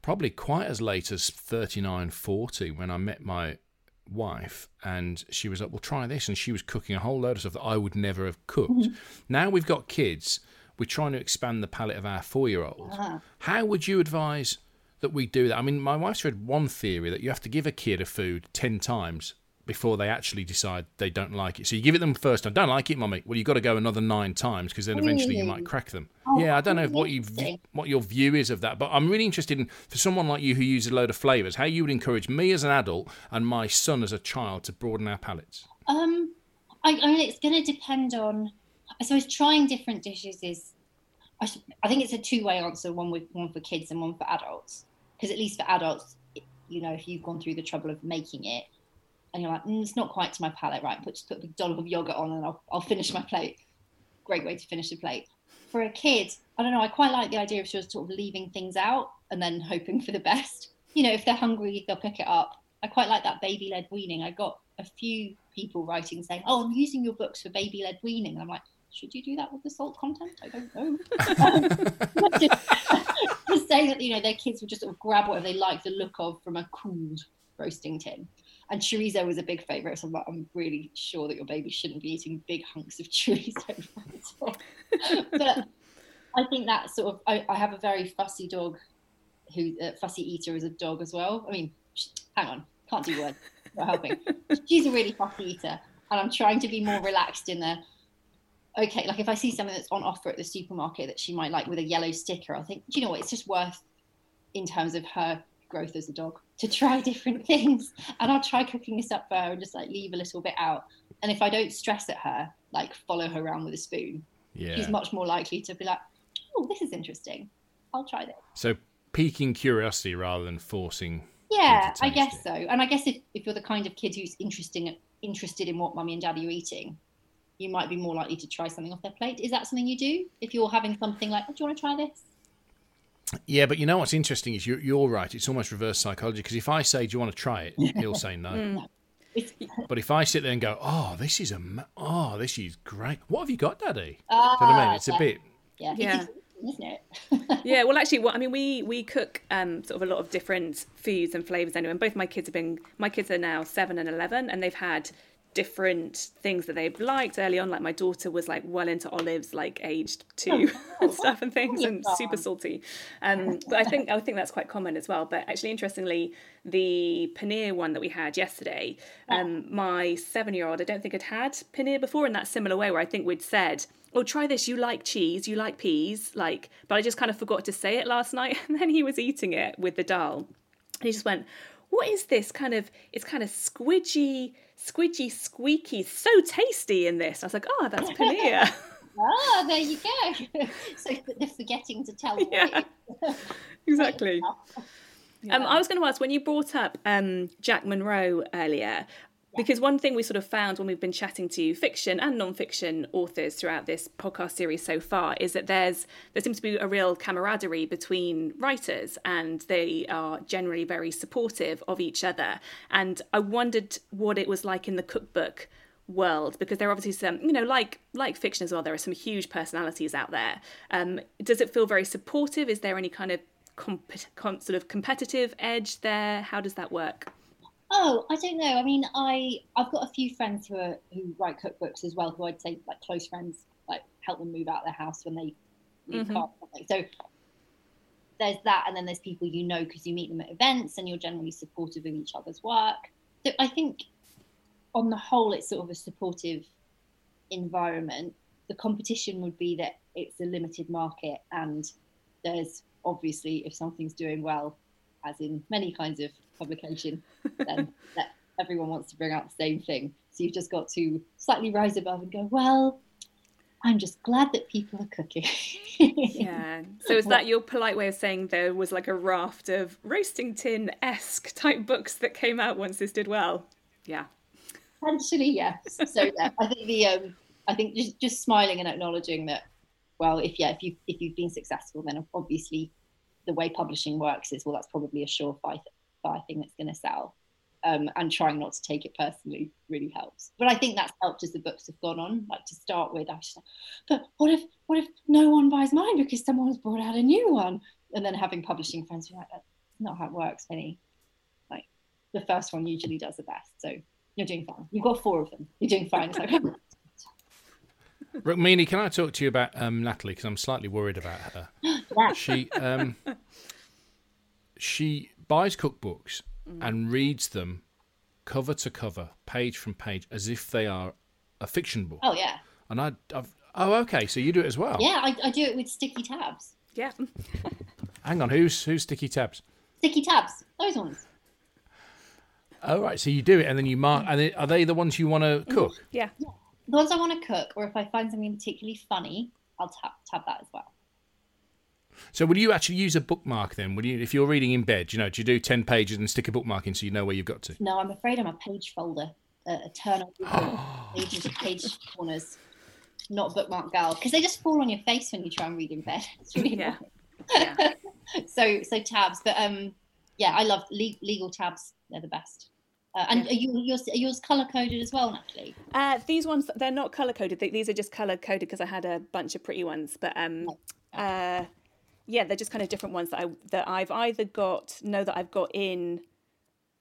probably quite as late as 39, 40 when I met my wife and she was like, well, try this. And she was cooking a whole load of stuff that I would never have cooked. Mm-hmm. Now we've got kids we're trying to expand the palate of our four year old. Uh-huh. How would you advise that we do that? I mean, my wife's read one theory that you have to give a kid a food 10 times before they actually decide they don't like it. So you give it them first time, don't like it, mummy. Well, you've got to go another nine times because then eventually you might crack them. Oh, yeah, I don't know what you what your view is of that, but I'm really interested in for someone like you who uses a load of flavors, how you would encourage me as an adult and my son as a child to broaden our palates. Um, I, I mean, it's going to depend on I suppose trying different dishes is, I, I think it's a two way answer, one with one for kids and one for adults. Because at least for adults, you know, if you've gone through the trouble of making it, and you're like, mm, it's not quite to my palate, right? Put just put a dollop of yogurt on, and I'll I'll finish my plate. Great way to finish a plate. For a kid, I don't know. I quite like the idea of just sort of leaving things out and then hoping for the best. You know, if they're hungry, they'll pick it up. I quite like that baby led weaning. I got a few people writing saying, "Oh, I'm using your books for baby led weaning," and I'm like, should you do that with the salt content? I don't know. just, saying that you know their kids would just sort of grab whatever they like the look of from a cooled roasting tin. And chorizo was a big favourite, so I'm, like, I'm really sure that your baby shouldn't be eating big hunks of chorizo. but I think that sort of I, I, have a very fussy dog, who uh, fussy eater is a dog as well. I mean, hang on, can't do words. Not helping. She's a really fussy eater, and I'm trying to be more relaxed in there okay, like if I see something that's on offer at the supermarket that she might like with a yellow sticker, I think, do you know what? It's just worth, in terms of her growth as a dog, to try different things. And I'll try cooking this up for her and just like leave a little bit out. And if I don't stress at her, like follow her around with a spoon, yeah. she's much more likely to be like, oh, this is interesting. I'll try this. So piquing curiosity rather than forcing. Yeah, I guess it. so. And I guess if, if you're the kind of kid who's interesting interested in what mummy and daddy are eating, you might be more likely to try something off their plate. Is that something you do? If you're having something like, oh, do you want to try this? Yeah, but you know what's interesting is you're, you're right. It's almost reverse psychology because if I say, "Do you want to try it?" he'll say no. Mm. but if I sit there and go, "Oh, this is a oh, this is great. What have you got, Daddy?" Uh, you know I mean? It's yeah. a bit yeah. yeah. Isn't it? yeah, well, actually, well, I mean, we we cook um, sort of a lot of different foods and flavors anyway. And both my kids have been, my kids are now seven and eleven, and they've had different things that they've liked early on. Like my daughter was like well into olives, like aged two and stuff and things, and super salty. Um, but I think I think that's quite common as well. But actually, interestingly, the paneer one that we had yesterday, um, my seven-year-old, I don't think had had paneer before in that similar way, where I think we'd said. Oh, try this. You like cheese, you like peas, like. But I just kind of forgot to say it last night, and then he was eating it with the dal, and he just went, "What is this kind of? It's kind of squidgy, squidgy squeaky, so tasty in this. I was like, oh, that's paneer. ah, there you go. so they're forgetting to tell yeah, exactly. Yeah. Um, I was going to ask when you brought up um, Jack Monroe earlier, because one thing we sort of found when we've been chatting to fiction and non-fiction authors throughout this podcast series so far is that there's there seems to be a real camaraderie between writers and they are generally very supportive of each other. And i wondered what it was like in the cookbook world because there are obviously some you know like like fiction as well there are some huge personalities out there. Um, does it feel very supportive? Is there any kind of comp- com- sort of competitive edge there? How does that work Oh, I don't know. I mean, I I've got a few friends who are who write cookbooks as well, who I'd say like close friends, like help them move out their house when they leave mm-hmm. So there's that, and then there's people you know because you meet them at events and you're generally supportive of each other's work. So I think on the whole, it's sort of a supportive environment. The competition would be that it's a limited market, and there's obviously, if something's doing well, as in many kinds of publication, then that everyone wants to bring out the same thing. So you've just got to slightly rise above and go, well, I'm just glad that people are cooking. yeah. So is that your polite way of saying there was like a raft of roasting tin esque type books that came out once this did well? Yeah. Potentially, yes. So yeah, I think the um, I think just just smiling and acknowledging that, well, if yeah, if you if you've been successful, then obviously the way publishing works is well, that's probably a surefire thing that's going to sell um, and trying not to take it personally really helps. But I think that's helped as the books have gone on. Like to start with, I was like, but what if what if no one buys mine because someone has brought out a new one? And then having publishing friends who are like, that's not how it works, Penny. Like the first one usually does the best. So you're doing fine. You've got four of them. You're doing fine. It's like, Rukmini, can I talk to you about um, Natalie? Because I'm slightly worried about her. yeah. She um, she buys cookbooks mm. and reads them cover to cover, page from page, as if they are a fiction book. Oh yeah. And I, I've, oh okay, so you do it as well. Yeah, I, I do it with sticky tabs. Yeah. Hang on, who's who's sticky tabs? Sticky tabs, those ones. Oh right, so you do it and then you mark. And they, are they the ones you want to mm-hmm. cook? Yeah. yeah. The ones I want to cook, or if I find something particularly funny, I'll tab tab that as well. So would you actually use a bookmark then? Would you, if you're reading in bed, you know, do you do ten pages and stick a bookmark in so you know where you've got to? No, I'm afraid I'm a page folder, a, a turn on pages of page corners, not bookmark gal, because they just fall on your face when you try and read in bed. It's really yeah. yeah. so so tabs, but um, yeah, I love le- legal tabs. They're the best. Uh, and are, you, yours, are yours color coded as well, Natalie? Uh, these ones they're not color coded. These are just color coded because I had a bunch of pretty ones. But um, uh, yeah, they're just kind of different ones that I that I've either got know that I've got in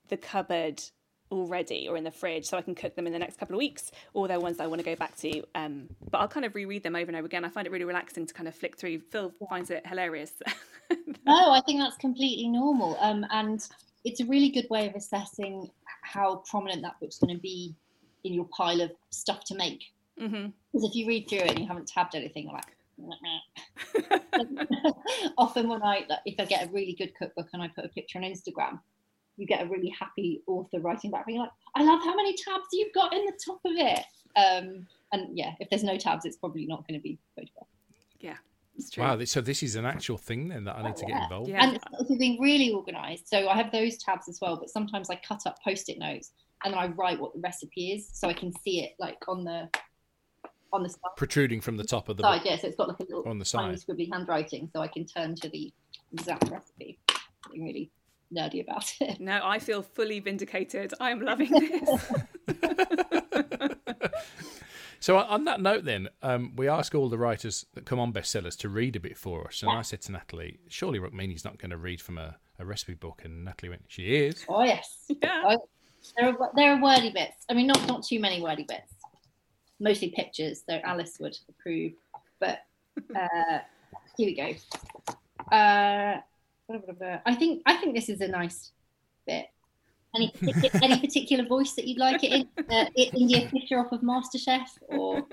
the cupboard already or in the fridge so I can cook them in the next couple of weeks or they're ones that I want to go back to um, but I'll kind of reread them over and over again. I find it really relaxing to kind of flick through. Phil finds it hilarious. No I think that's completely normal um, and it's a really good way of assessing how prominent that book's going to be in your pile of stuff to make. Because mm-hmm. if you read through it and you haven't tabbed anything you're like Often, when I if I get a really good cookbook and I put a picture on Instagram, you get a really happy author writing back, being like, "I love how many tabs you've got in the top of it." Um, and yeah, if there's no tabs, it's probably not going to be photographed. Yeah. Wow, so this is an actual thing then that I need oh, to get involved. Yeah. And it's being really organised. So I have those tabs as well, but sometimes I cut up post-it notes and then I write what the recipe is, so I can see it like on the on the side. Protruding from the top of the side, yes. Yeah, so it's got like a little on the side. tiny squibbly handwriting, so I can turn to the exact recipe. I'm really nerdy about it. No, I feel fully vindicated. I'm loving this. so on that note, then um, we ask all the writers that come on bestsellers to read a bit for us, and yeah. I said to Natalie, "Surely Rukmini's not going to read from a, a recipe book," and Natalie went, "She is." Oh yes. Yeah. Oh, there are there are wordy bits. I mean, not not too many wordy bits mostly pictures, so Alice would approve. But uh, here we go. Uh, I think I think this is a nice bit. Any particular, any particular voice that you'd like it in? Uh, India Fisher off of MasterChef, or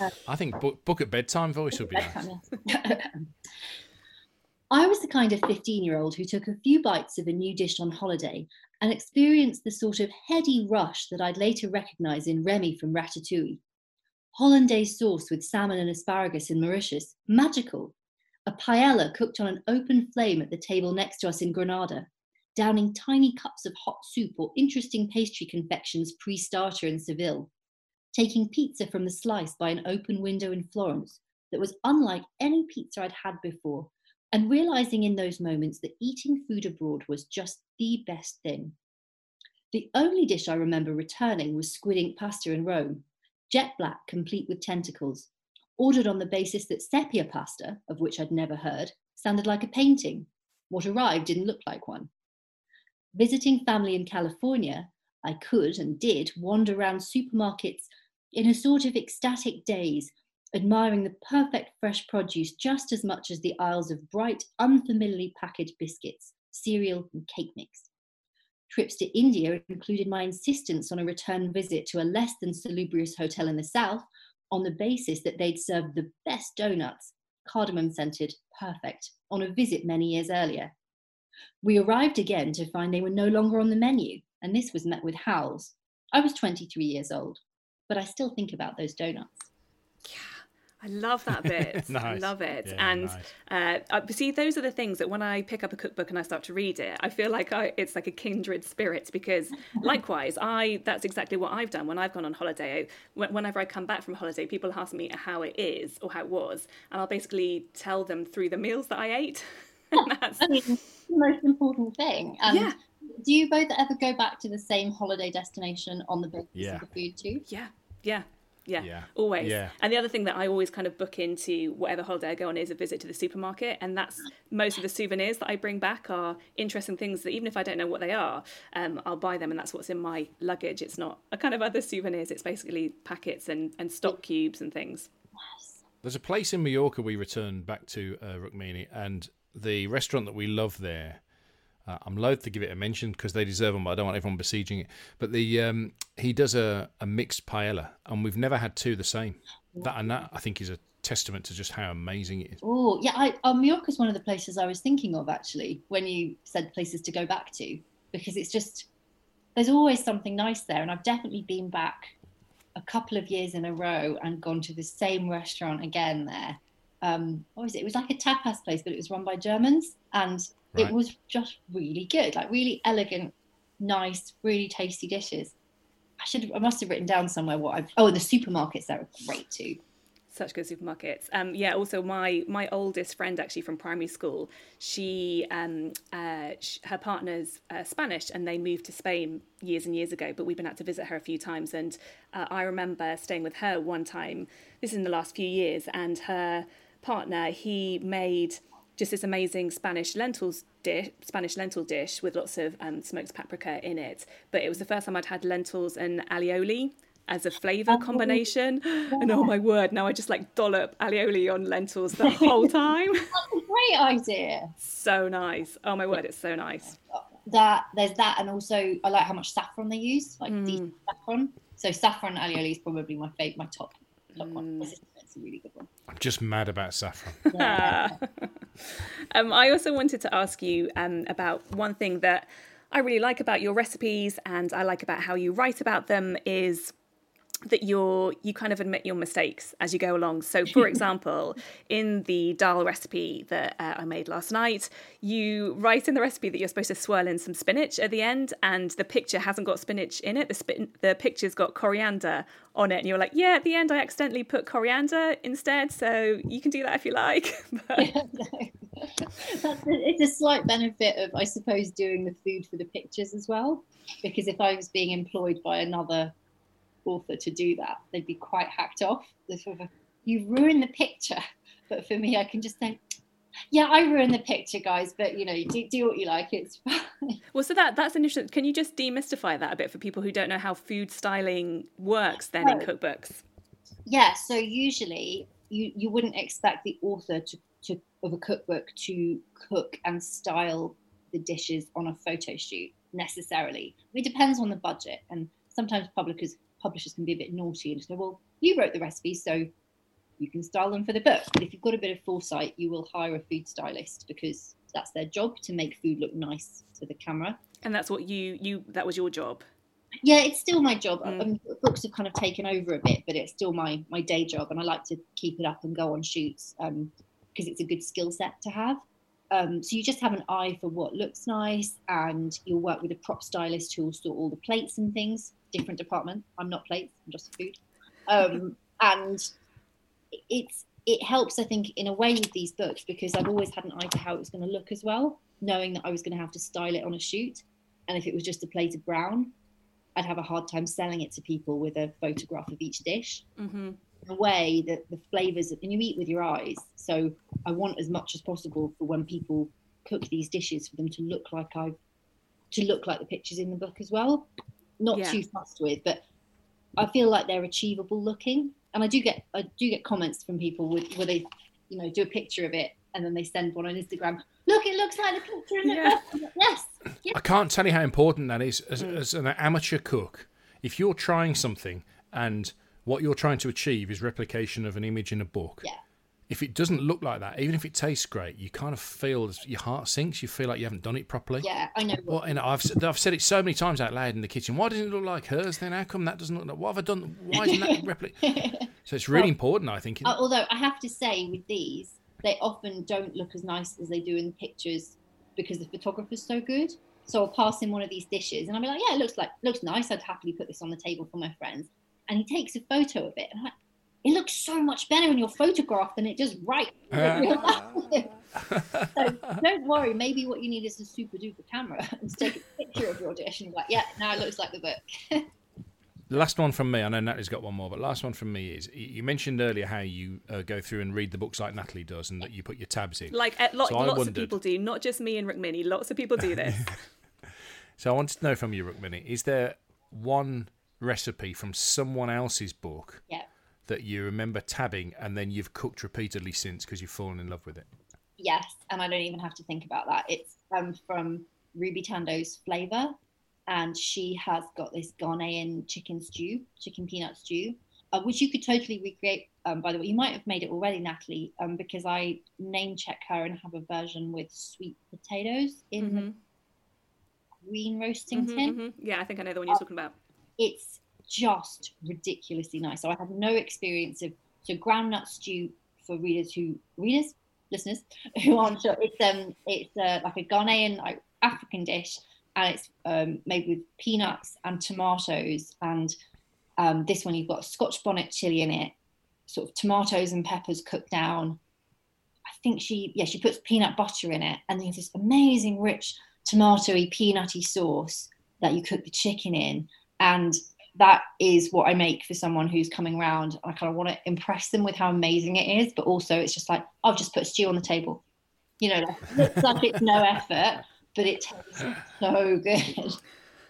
uh, I think book, book at bedtime voice would be bedtime, nice. I was the kind of 15 year old who took a few bites of a new dish on holiday and experienced the sort of heady rush that I'd later recognise in Remy from Ratatouille. Hollandaise sauce with salmon and asparagus in Mauritius, magical. A paella cooked on an open flame at the table next to us in Granada, downing tiny cups of hot soup or interesting pastry confections pre starter in Seville, taking pizza from the slice by an open window in Florence that was unlike any pizza I'd had before and realizing in those moments that eating food abroad was just the best thing. The only dish I remember returning was squid ink pasta in Rome, jet black, complete with tentacles, ordered on the basis that sepia pasta, of which I'd never heard, sounded like a painting. What arrived didn't look like one. Visiting family in California, I could and did wander around supermarkets in a sort of ecstatic daze admiring the perfect fresh produce just as much as the aisles of bright, unfamiliarly packaged biscuits, cereal, and cake mix. Trips to India included my insistence on a return visit to a less than salubrious hotel in the south on the basis that they'd served the best donuts, cardamom scented, perfect, on a visit many years earlier. We arrived again to find they were no longer on the menu, and this was met with howls. I was 23 years old, but I still think about those donuts. Yeah. I love that bit. nice. I love it. Yeah, and nice. uh, see, those are the things that when I pick up a cookbook and I start to read it, I feel like I, it's like a kindred spirit because likewise, I that's exactly what I've done when I've gone on holiday. Whenever I come back from holiday, people ask me how it is or how it was, and I'll basically tell them through the meals that I ate. that's I mean, the most important thing. And yeah. Do you both ever go back to the same holiday destination on the basis yeah. of the food too? Yeah, yeah. Yeah, yeah, always. Yeah. And the other thing that I always kind of book into whatever holiday I go on is a visit to the supermarket, and that's most of the souvenirs that I bring back are interesting things that even if I don't know what they are, um, I'll buy them, and that's what's in my luggage. It's not a kind of other souvenirs; it's basically packets and and stock cubes and things. There's a place in Mallorca we returned back to uh, Rukmini, and the restaurant that we love there uh, I'm loath to give it a mention because they deserve them, but I don't want everyone besieging it. But the um, he does a, a mixed paella, and we've never had two the same. That and that I think is a testament to just how amazing it is. Oh yeah, I, uh, Mallorca is one of the places I was thinking of actually when you said places to go back to because it's just there's always something nice there, and I've definitely been back a couple of years in a row and gone to the same restaurant again there. Um, what was it? It was like a tapas place, but it was run by Germans, and Right. It was just really good, like really elegant, nice, really tasty dishes. I should I must have written down somewhere what I've oh the supermarkets there are great too such good supermarkets. Um, yeah. Also, my my oldest friend, actually from primary school, she, um, uh, she her partner's uh, Spanish, and they moved to Spain years and years ago. But we've been out to visit her a few times, and uh, I remember staying with her one time. This is in the last few years, and her partner he made just this amazing Spanish lentils dish, Spanish lentil dish with lots of um, smoked paprika in it. But it was the first time I'd had lentils and alioli as a flavour oh, combination. Yeah. And oh my word, now I just like dollop alioli on lentils the whole time. That's a great idea. So nice. Oh my word, it's so nice. That there's that, and also I like how much saffron they use, like mm. deep saffron. So saffron alioli is probably my favorite, my top top mm. one. It's a really good one. I'm just mad about saffron. um, I also wanted to ask you um, about one thing that I really like about your recipes and I like about how you write about them is that you're you kind of admit your mistakes as you go along. So, for example, in the dal recipe that uh, I made last night, you write in the recipe that you're supposed to swirl in some spinach at the end, and the picture hasn't got spinach in it. The spin, the picture's got coriander on it, and you're like, yeah, at the end I accidentally put coriander instead. So you can do that if you like. yeah, no. it's a slight benefit of, I suppose, doing the food for the pictures as well, because if I was being employed by another author to do that. They'd be quite hacked off. Sort of, you ruin the picture. But for me, I can just think, yeah, I ruined the picture, guys. But you know, do, do what you like. It's fine. Well, so that that's an interesting. Can you just demystify that a bit for people who don't know how food styling works then oh. in cookbooks? Yeah. So usually, you you wouldn't expect the author to, to of a cookbook to cook and style the dishes on a photo shoot necessarily. It depends on the budget, and sometimes publishers publishers can be a bit naughty and just go, well, you wrote the recipes, so you can style them for the book. But if you've got a bit of foresight, you will hire a food stylist because that's their job to make food look nice to the camera. And that's what you you that was your job. Yeah, it's still my job. Mm. I mean, books have kind of taken over a bit, but it's still my my day job, and I like to keep it up and go on shoots because um, it's a good skill set to have. Um, so you just have an eye for what looks nice, and you'll work with a prop stylist who will sort all the plates and things different department. I'm not plates, I'm just food. Um, and it's it helps, I think, in a way with these books because I've always had an eye to how it was going to look as well, knowing that I was going to have to style it on a shoot. And if it was just a plate of brown, I'd have a hard time selling it to people with a photograph of each dish. Mm-hmm. In a way that the flavors, and you eat with your eyes. So I want as much as possible for when people cook these dishes for them to look like I've to look like the pictures in the book as well not yeah. too fussed with, but I feel like they're achievable looking. And I do get I do get comments from people with, where they, you know, do a picture of it and then they send one on Instagram. Look, it looks like the picture in the Yeah. book. Yes. yes. I can't tell you how important that is as, mm. as an amateur cook. If you're trying something and what you're trying to achieve is replication of an image in a book, Yeah. If it doesn't look like that, even if it tastes great, you kind of feel your heart sinks. You feel like you haven't done it properly. Yeah, I know. Well, and I've said- I've said it so many times out loud in the kitchen. Why doesn't it look like hers? Then how come that doesn't look like? What have I done? Why isn't that replicate? So it's really important, I think. Uh, although I have to say, with these, they often don't look as nice as they do in the pictures because the photographer's so good. So I'll pass him one of these dishes, and I'll be like, "Yeah, it looks like looks nice. I'd happily put this on the table for my friends." And he takes a photo of it, and I'm like, "It looks so much better in your photograph than it does right." in real life." so don't worry. Maybe what you need is a super duper camera and to take a picture of your dish and be like, "Yeah, now it looks like the book." Last one from me. I know Natalie's got one more, but last one from me is you mentioned earlier how you uh, go through and read the books like Natalie does, and that you put your tabs in. Like uh, lot, So lots wondered- of people do, not just me and Rukmini. Lots of people do this. So I wanted to know from you, Rukmini, is there one recipe from someone else's book yeah. That you remember tabbing and then you've cooked repeatedly since because you've fallen in love with it? Yes, and I don't even have to think about that. It's um, from Ruby Tandoh's Flavor, and she has got this Ghanaian chicken stew, chicken peanut stew, uh, which you could totally recreate. Um, by the way, you might have made it already, Natalie, um, because I name check her and have a version with sweet potatoes in the Mhm, green roasting mhm, tin. mhm. Yeah, I think I know the one you're talking about. It's just ridiculously nice. So I have no experience of so groundnut stew for readers who readers listeners who aren't sure. It's um it's uh, like a Ghanaian like African dish, and it's um, made with peanuts and tomatoes. And um, this one you've got Scotch bonnet chili in it, sort of tomatoes and peppers cooked down. I think she yeah she puts peanut butter in it, and you have this amazing rich tomatoey peanutty sauce that you cook the chicken in and that is what I make for someone who's coming around. I kind of want to impress them with how amazing it is, but also it's just like I've just put stew on the table. You know, like, it looks like it's no effort, but it tastes so good.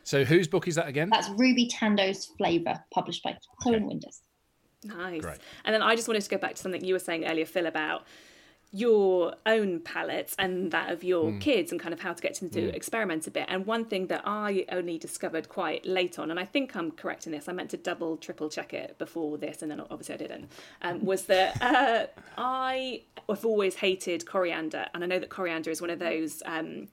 So whose book is that again? That's Ruby Tandoh's Flavor, published by Chatto and Windus. Nice. Great. And then I just wanted to go back to something you were saying earlier, Phil, about your own palettes and that of your kids and kind of how to get them to experiment a bit. And one thing that I only discovered quite late on, and I think I'm correct in this, I meant to double, triple check it before this, and then obviously I didn't, um, was that uh, I have always hated coriander. And I know that coriander is one of those. Um,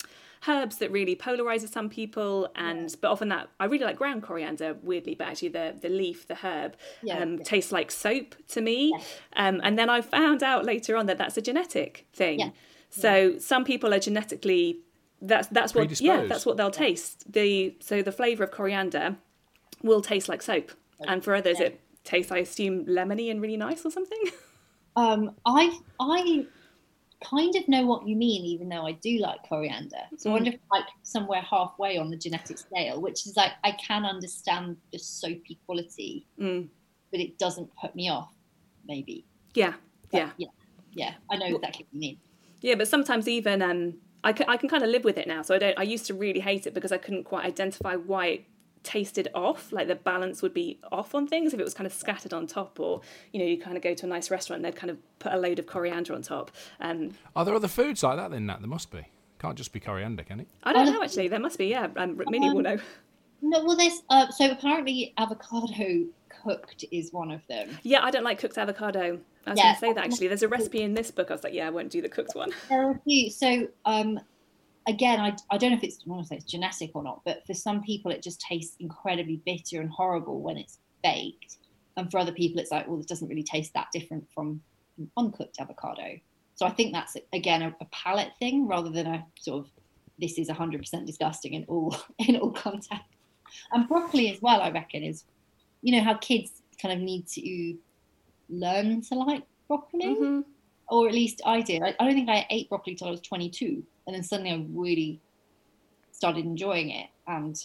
herbs that really polarizes some people and but often that I really like ground coriander weirdly but actually the the leaf the herb Yeah, um, yeah. tastes like soap to me. Um, and then I found out later on that that's a genetic thing. Yeah. so some people are genetically that's that's what yeah that's what they'll taste. The so the flavor of coriander will taste like soap and for others it tastes I assume lemony and really nice or something? Um, I I kind of know what you mean, even though I do like coriander. So I wonder if like somewhere halfway on the genetic scale, which is like I can understand the soapy quality, Mm. but it doesn't put me off. Maybe. yeah But, yeah Yeah. Yeah. I know exactly what you mean. Yeah, but sometimes even um, I can I can kind of live with it now. So I don't. I used to really hate it because I couldn't quite identify why it tasted off. Like the balance would be off on things if it was kind of scattered on top, or you know, you kind of go to a nice restaurant and they'd kind of put a load of coriander on top. Um, Are there other foods like that then, Nat? There must be. Can't just be coriander, can it? I don't know actually. There must be. Yeah, um, Minnie will know. No, well, there's uh, so apparently avocado cooked is one of them. Yeah, I don't like cooked avocado. I was Yeah. going to say that actually. There's a recipe in this book. I was like, yeah, I won't do the cooked one. There are a few. So, um, again, I, I don't know if it's I say it's genetic or not, but for some people it just tastes incredibly bitter and horrible when it's baked, and for other people it's like, well, it doesn't really taste that different from an uncooked avocado. So I think that's again a, a palate thing rather than a sort of this is 100% disgusting in all in all contexts. And broccoli as well, I reckon, is you know how kids kind of need to learn to like broccoli Mhm. or at least I did. I, I don't think I ate broccoli till I was 22, and then suddenly I really started enjoying it. And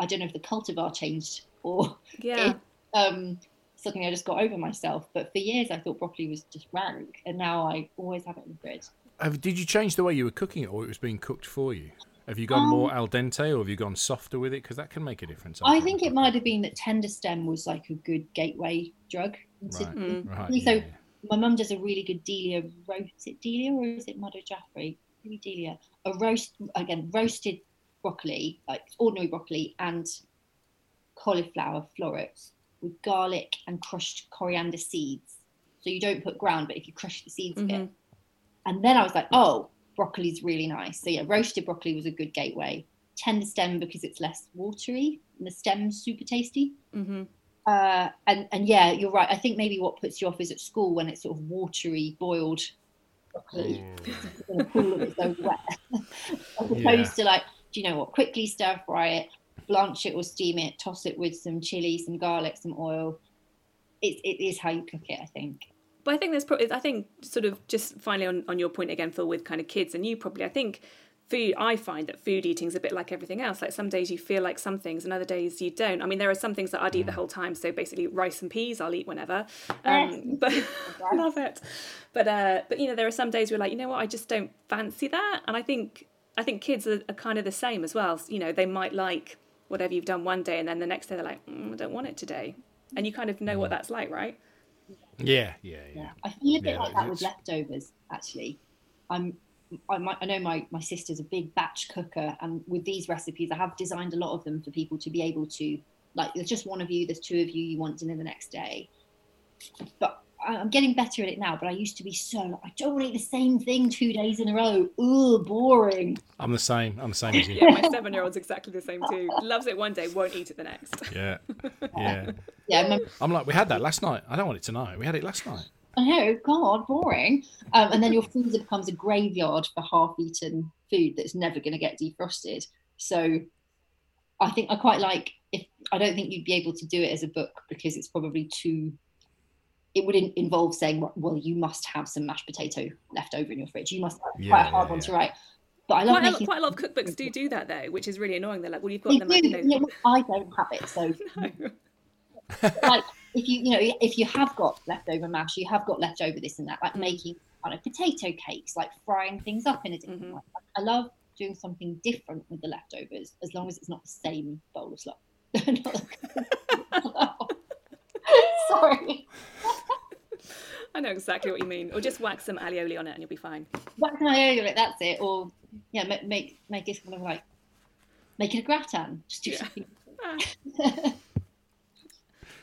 I don't know if the cultivar changed or Yeah. if um, suddenly I just got over myself. But for years I thought broccoli was just rank, and now I always have it in the fridge. Have, did you change the way you were cooking it, or it was being cooked for you? Have you gone Um, more al dente, or have you gone softer with it? Because that can make a difference. I find. think it might have been that tender stem was like a good gateway drug. Into, Right, Mm. right. So yeah, yeah. my mum does a really good Delia roast. Is it Delia or is it Madhur Jaffrey? Maybe Delia. A roast again, roasted broccoli, like ordinary broccoli, and cauliflower florets with garlic and crushed coriander seeds. So you don't put ground, but if you crush the seeds mm-hmm. a bit. Mm-hmm. And then I was like, oh, broccoli's really nice. So yeah, roasted broccoli was a good gateway. Tender stem because it's less watery and the stem's super tasty. Mm-hmm. Uh, and and yeah, you're right. I think maybe what puts you off is at school when it's sort of watery, boiled broccoli mm. in a pool that's so wet, as opposed yeah. to like, do you know what? Quickly stir fry it, blanch it or steam it, toss it with some chili, some garlic, some oil. It, it is how you cook it, I think. But I think there's probably, I think, sort of just finally on, on your point again, Phil, with kind of kids and you probably, I think food, I find that food eating is a bit like everything else. Like some days you feel like some things and other days you don't. I mean, there are some things that I'd eat the mm. whole time. So basically rice and peas, I'll eat whenever. Um, but love it. But, uh, but, you know, there are some days where like, you know what, I just don't fancy that. And I think, I think kids are, are kind of the same as well. You know, they might like, whatever you've done one day and then the next day they're like mm, i don't want it today and you kind of know what mm. that's like right yeah yeah yeah, yeah. i feel a bit yeah, like that with leftovers actually i'm I, I, know my, my sister's a big batch cooker, and with these recipes, I have designed a lot of them for people to be able to, like, there's just one of you, there's two of you, you want dinner the next day. But I'm getting better at it now, but I used to be so like, I don't want to eat the same thing two days in a row. Ugh, boring. I'm the same. I'm the same as you. yeah, my seven year old's exactly the same too. Loves it one day, won't eat it the next. Yeah. Yeah. Yeah. I'm like, we had that last night. I don't want it tonight. We had it last night. I know, God, boring. Um, and then your freezer becomes a graveyard for half eaten food that's never going to get defrosted. So I think I quite like if I don't think you'd be able to do it as a book because it's probably too it would in, involve saying, well, you must have some mashed potato left over in your fridge. You must have yeah, quite a hard yeah, one to write. But I love quite, making... a, quite a lot of cookbooks do do that though, which is really annoying. They're like, well, you've got them. Do, you know... I don't have it, so no. like if you you know if you have got leftover mash, you have got leftover this and that, like making kind of potato cakes, like frying things up in a different mm-hmm. way. I love doing something different with the leftovers, as long as it's not the same bowl of slop. Sorry. I know exactly what you mean. Or just whack some alioli on it and you'll be fine. Whack some alioli on it, that's it. Or yeah, make make, make it kind of like make it a gratin. Just do yeah. something.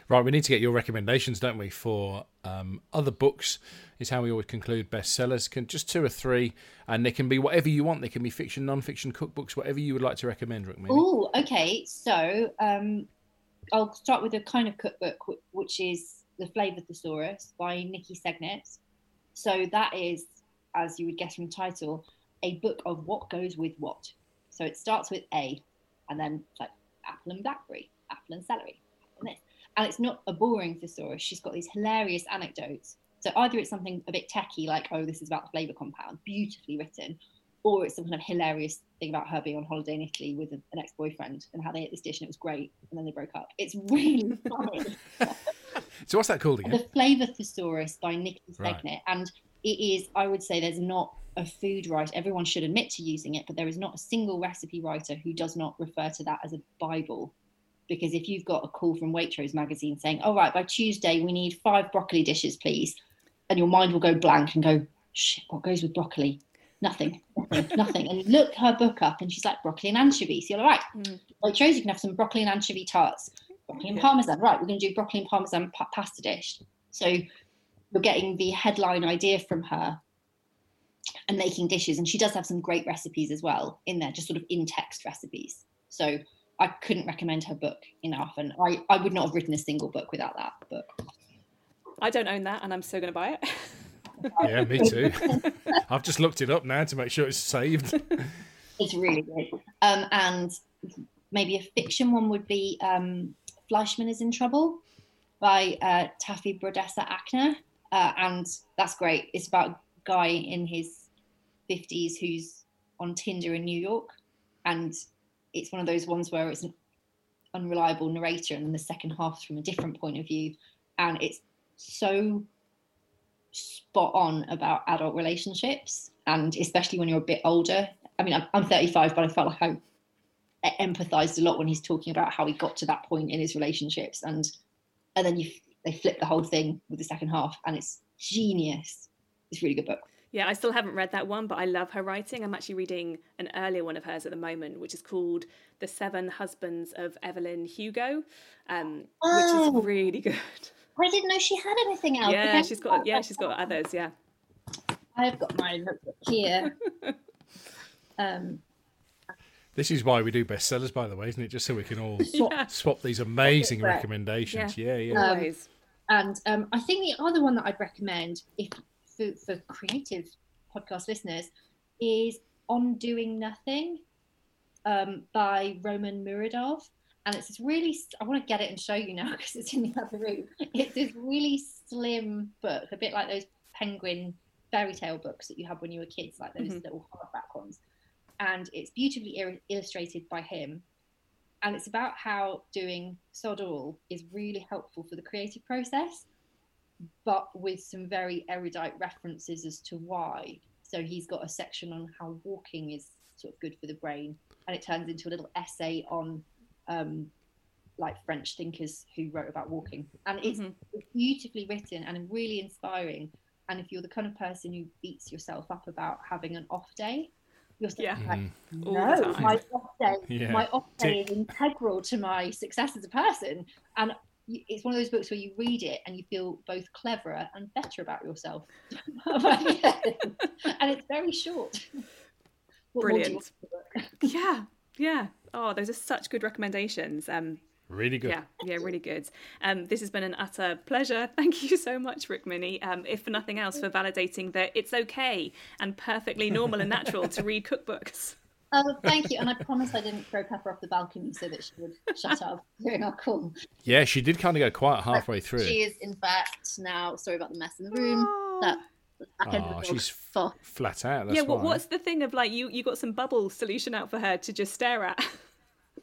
right, we need to get your recommendations, don't we, for um, other books? Is how we always conclude bestsellers. Can just two or three, and they can be whatever you want. They can be fiction, non-fiction, cookbooks, whatever you would like to recommend, Rick. Oh, okay. So um, I'll start with a kind of cookbook, which is The Flavor Thesaurus by Nikki Segnit. So that is, as you would guess from the title, a book of what goes with what. So it starts with A, and then like apple and blackberry, apple and celery, and this. And it's not a boring thesaurus. She's got these hilarious anecdotes. So either it's something a bit techy, like, oh, this is about the flavor compound, beautifully written, or it's some kind of hilarious thing about her being on holiday in Italy with an ex-boyfriend and how they ate this dish and it was great, and then they broke up. It's really funny. so what's that called again? The Flavor Thesaurus by Nikki Segnit, right. and it is. I would say there's not a food writer. Everyone should admit to using it, but there is not a single recipe writer who does not refer to that as a bible. Because if you've got a call from Waitrose magazine saying, "All oh, by Tuesday we need five broccoli dishes, please," and your mind will go blank and go, "Shit, what goes with broccoli?" nothing, nothing, nothing. And look her book up and she's like broccoli and anchovies. You're like, right, mm. like shows you can have some broccoli and anchovy tarts, broccoli and parmesan. Right, we're going to do broccoli and parmesan pa- pasta dish. So you're getting the headline idea from her and making dishes. And she does have some great recipes as well in there, just sort of in text recipes. So I couldn't recommend her book enough. And I, I would not have written a single book without that book. I don't own that and I'm still going to buy it. yeah, me too. I've just looked it up now to make sure it's saved. It's really good. Um, and maybe a fiction one would be um, Fleischman is in Trouble by uh, Taffy Brodesser Akner. Uh, and that's great. It's about a guy in his 50s who's on Tinder in New York. And it's one of those ones where it's an unreliable narrator and then the second half from a different point of view. And it's so spot on about adult relationships and especially when you're a bit older i mean i'm 35 but i felt like i empathized a lot when he's talking about how he got to that point in his relationships and and then you they flip the whole thing with the second half and it's genius. It's a really good book. Yeah, I still haven't read that one, but I love her writing. I'm actually reading an earlier one of hers at the moment, which is called The Seven Husbands of Evelyn Hugo, um, Oh. which is really good. I didn't know she had anything else. Yeah, she's got yeah, she's got others. Yeah, I've got my notebook here. um, This is why we do bestsellers, by the way, isn't it? Just so we can all Yeah. swap these amazing recommendations. Yeah, yeah. Um, always. and um, I think the other one that I'd recommend, if for, for creative podcast listeners, is "On Doing Nothing" um, by Roman Muradov. And it's this really, I want to get it and show you now because it's in the other room. It's this really slim book, a bit like those penguin fairy tale books that you had when you were kids, like those Mhm. little hardback ones. And it's beautifully ir- illustrated by him. And it's about how doing sod all is really helpful for the creative process, but with some very erudite references as to why. So he's got a section on how walking is sort of good for the brain, and it turns into a little essay on um, like French thinkers who wrote about walking. And it's Mhm. beautifully written and really inspiring. And if you're the kind of person who beats yourself up about having an off day, you're still Yeah. like, Mhm. No, my off day, Yeah. my off day Tick. is integral to my success as a person. And y- it's one of those books where you read it and you feel both cleverer and better about yourself. and it's very short. What more do you Brilliant. want from the book? Yeah, yeah. Oh, those are such good recommendations. Um, Really good. Yeah, yeah, really good. Um, this has been an utter pleasure. Thank you so much, Rukmini. Um, if for nothing else, for validating that it's okay and perfectly normal and natural to read cookbooks. Oh, thank you. And I promise I didn't throw Pepper off the balcony so that she would shut up during our call. Yeah, she did kind of go quiet halfway through. She is, in fact, now sorry about the mess in the room. Oh. That the back end Oh, of she's fought. Flat out. That's yeah, what, what's the thing of like you you got some bubble solution out for her to just stare at?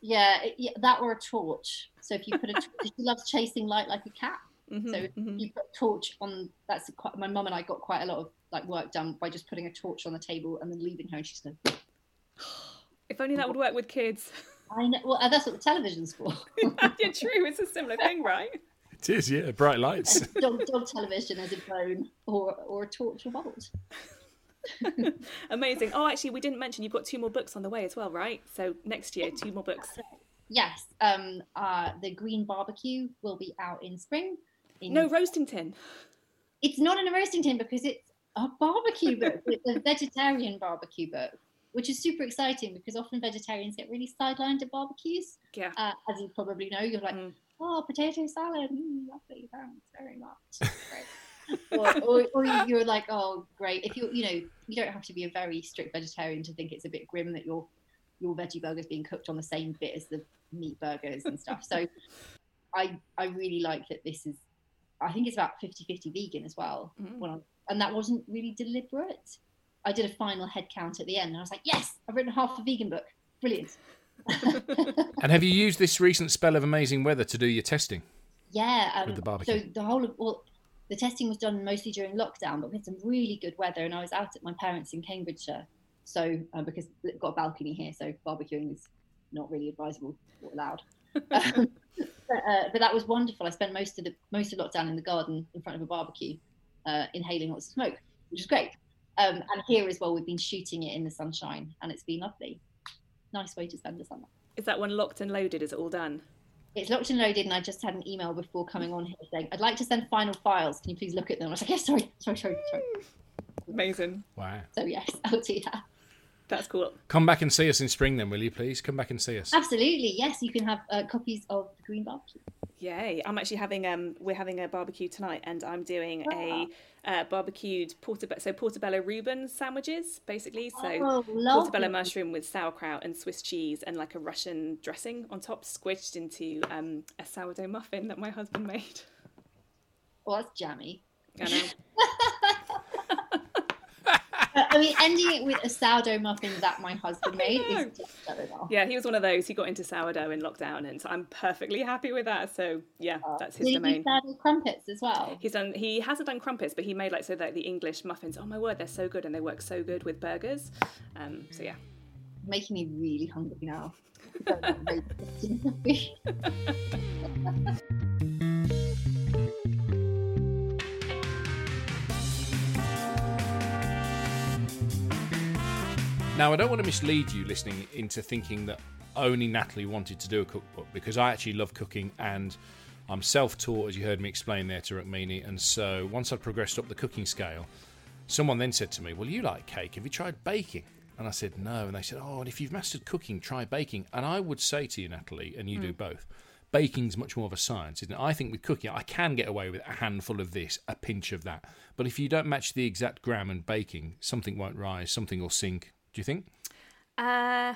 Yeah, it- yeah, that or a torch. So if you put a, torch, she loves chasing light like a cat. Mhm, So mhm. you put a torch on. That's quite. My mum and I got quite a lot of like work done by just putting a torch on the table and then leaving her, and she's going. If only that would work with kids. I know. Well, that's what the television's for. yeah, true. It's a similar thing, right? It is, yeah. Bright lights. dog, dog television as a bone or or a torch or bubbles. Amazing. Oh, actually, we didn't mention you've got two more books on the way as well, right? So next year, two more books. Yes. Um. Uh. The Green Barbecue will be out in spring. In, No roasting tin. it's not in a roasting tin because it's a barbecue book. it's a vegetarian barbecue book, which is super exciting because often vegetarians get really sidelined at barbecues. Yeah. Uh, as you probably know, you're like, Mm. oh, potato salad, mm, lovely, thanks very much. Or, or, or you're like, oh, great. If you, you know, you don't have to be a very strict vegetarian to think it's a bit grim that your your veggie burger's being cooked on the same bit as the meat burgers and stuff. So, I I really like that this is. I think it's about 50-50 vegan as well. Mm. I, and that wasn't really deliberate. I did a final head count at the end, and I was like, yes, I've written half a vegan book. Brilliant. and have you used this recent spell of amazing weather to do your testing? Yeah, um, With the barbecue. So the whole of well, the testing was done mostly during lockdown, but we had some really good weather, and I was out at my parents in Cambridgeshire. So uh, because we've got a balcony here, so barbecuing is not really advisable or allowed. Um, but, uh, but that was wonderful. I spent most of the most of lockdown in the garden in front of a barbecue, uh, inhaling lots of smoke, which is great. Um, and here as well, we've been shooting it in the sunshine, and it's been lovely. Nice way to spend the summer. Is that one locked and loaded? Is it all done? It's locked and loaded, and I just had an email before coming on here saying, I'd like to send final files. Can you please look at them? I was like, yes, sorry, sorry, sorry, sorry. Amazing. Wow. So, yes, I'll do that. That's cool. Come back and see us in spring then, will you please? Come back and see us. Absolutely, yes, you can have uh, copies of the Green Barbecue. Yay! I'm actually having um we're having a barbecue tonight, and I'm doing a uh, barbecued portobello so portobello Reuben sandwiches basically. So oh, portobello mushroom with sauerkraut and Swiss cheese and like a Russian dressing on top, squished into um a sourdough muffin that my husband made. Oh, that's jammy. I know. Uh, I mean, ending it with a sourdough muffin that my husband made is just enough. Yeah, he was one of those. He got into sourdough in lockdown, and so I'm perfectly happy with that. So yeah, that's his Did he do domain. sourdough crumpets as well? He's done. He hasn't done crumpets, but he made like so that the English muffins. Oh my word, they're so good, and they work so good with burgers. Um, so yeah. Making me really hungry now. Now, I don't want to mislead you listening into thinking that only Natalie wanted to do a cookbook because I actually love cooking and I'm self taught, as you heard me explain there to Rukmini. And so once I progressed up the cooking scale, someone then said to me, Well, you like cake. Have you tried baking? And I said, No. And they said, Oh, and if you've mastered cooking, try baking. And I would say to you, Natalie, and you do mm. both, baking's much more of a science, isn't it? I think with cooking, I can get away with a handful of this, a pinch of that. But if you don't match the exact gram and baking, something won't rise, something will sink. Do you think? Uh,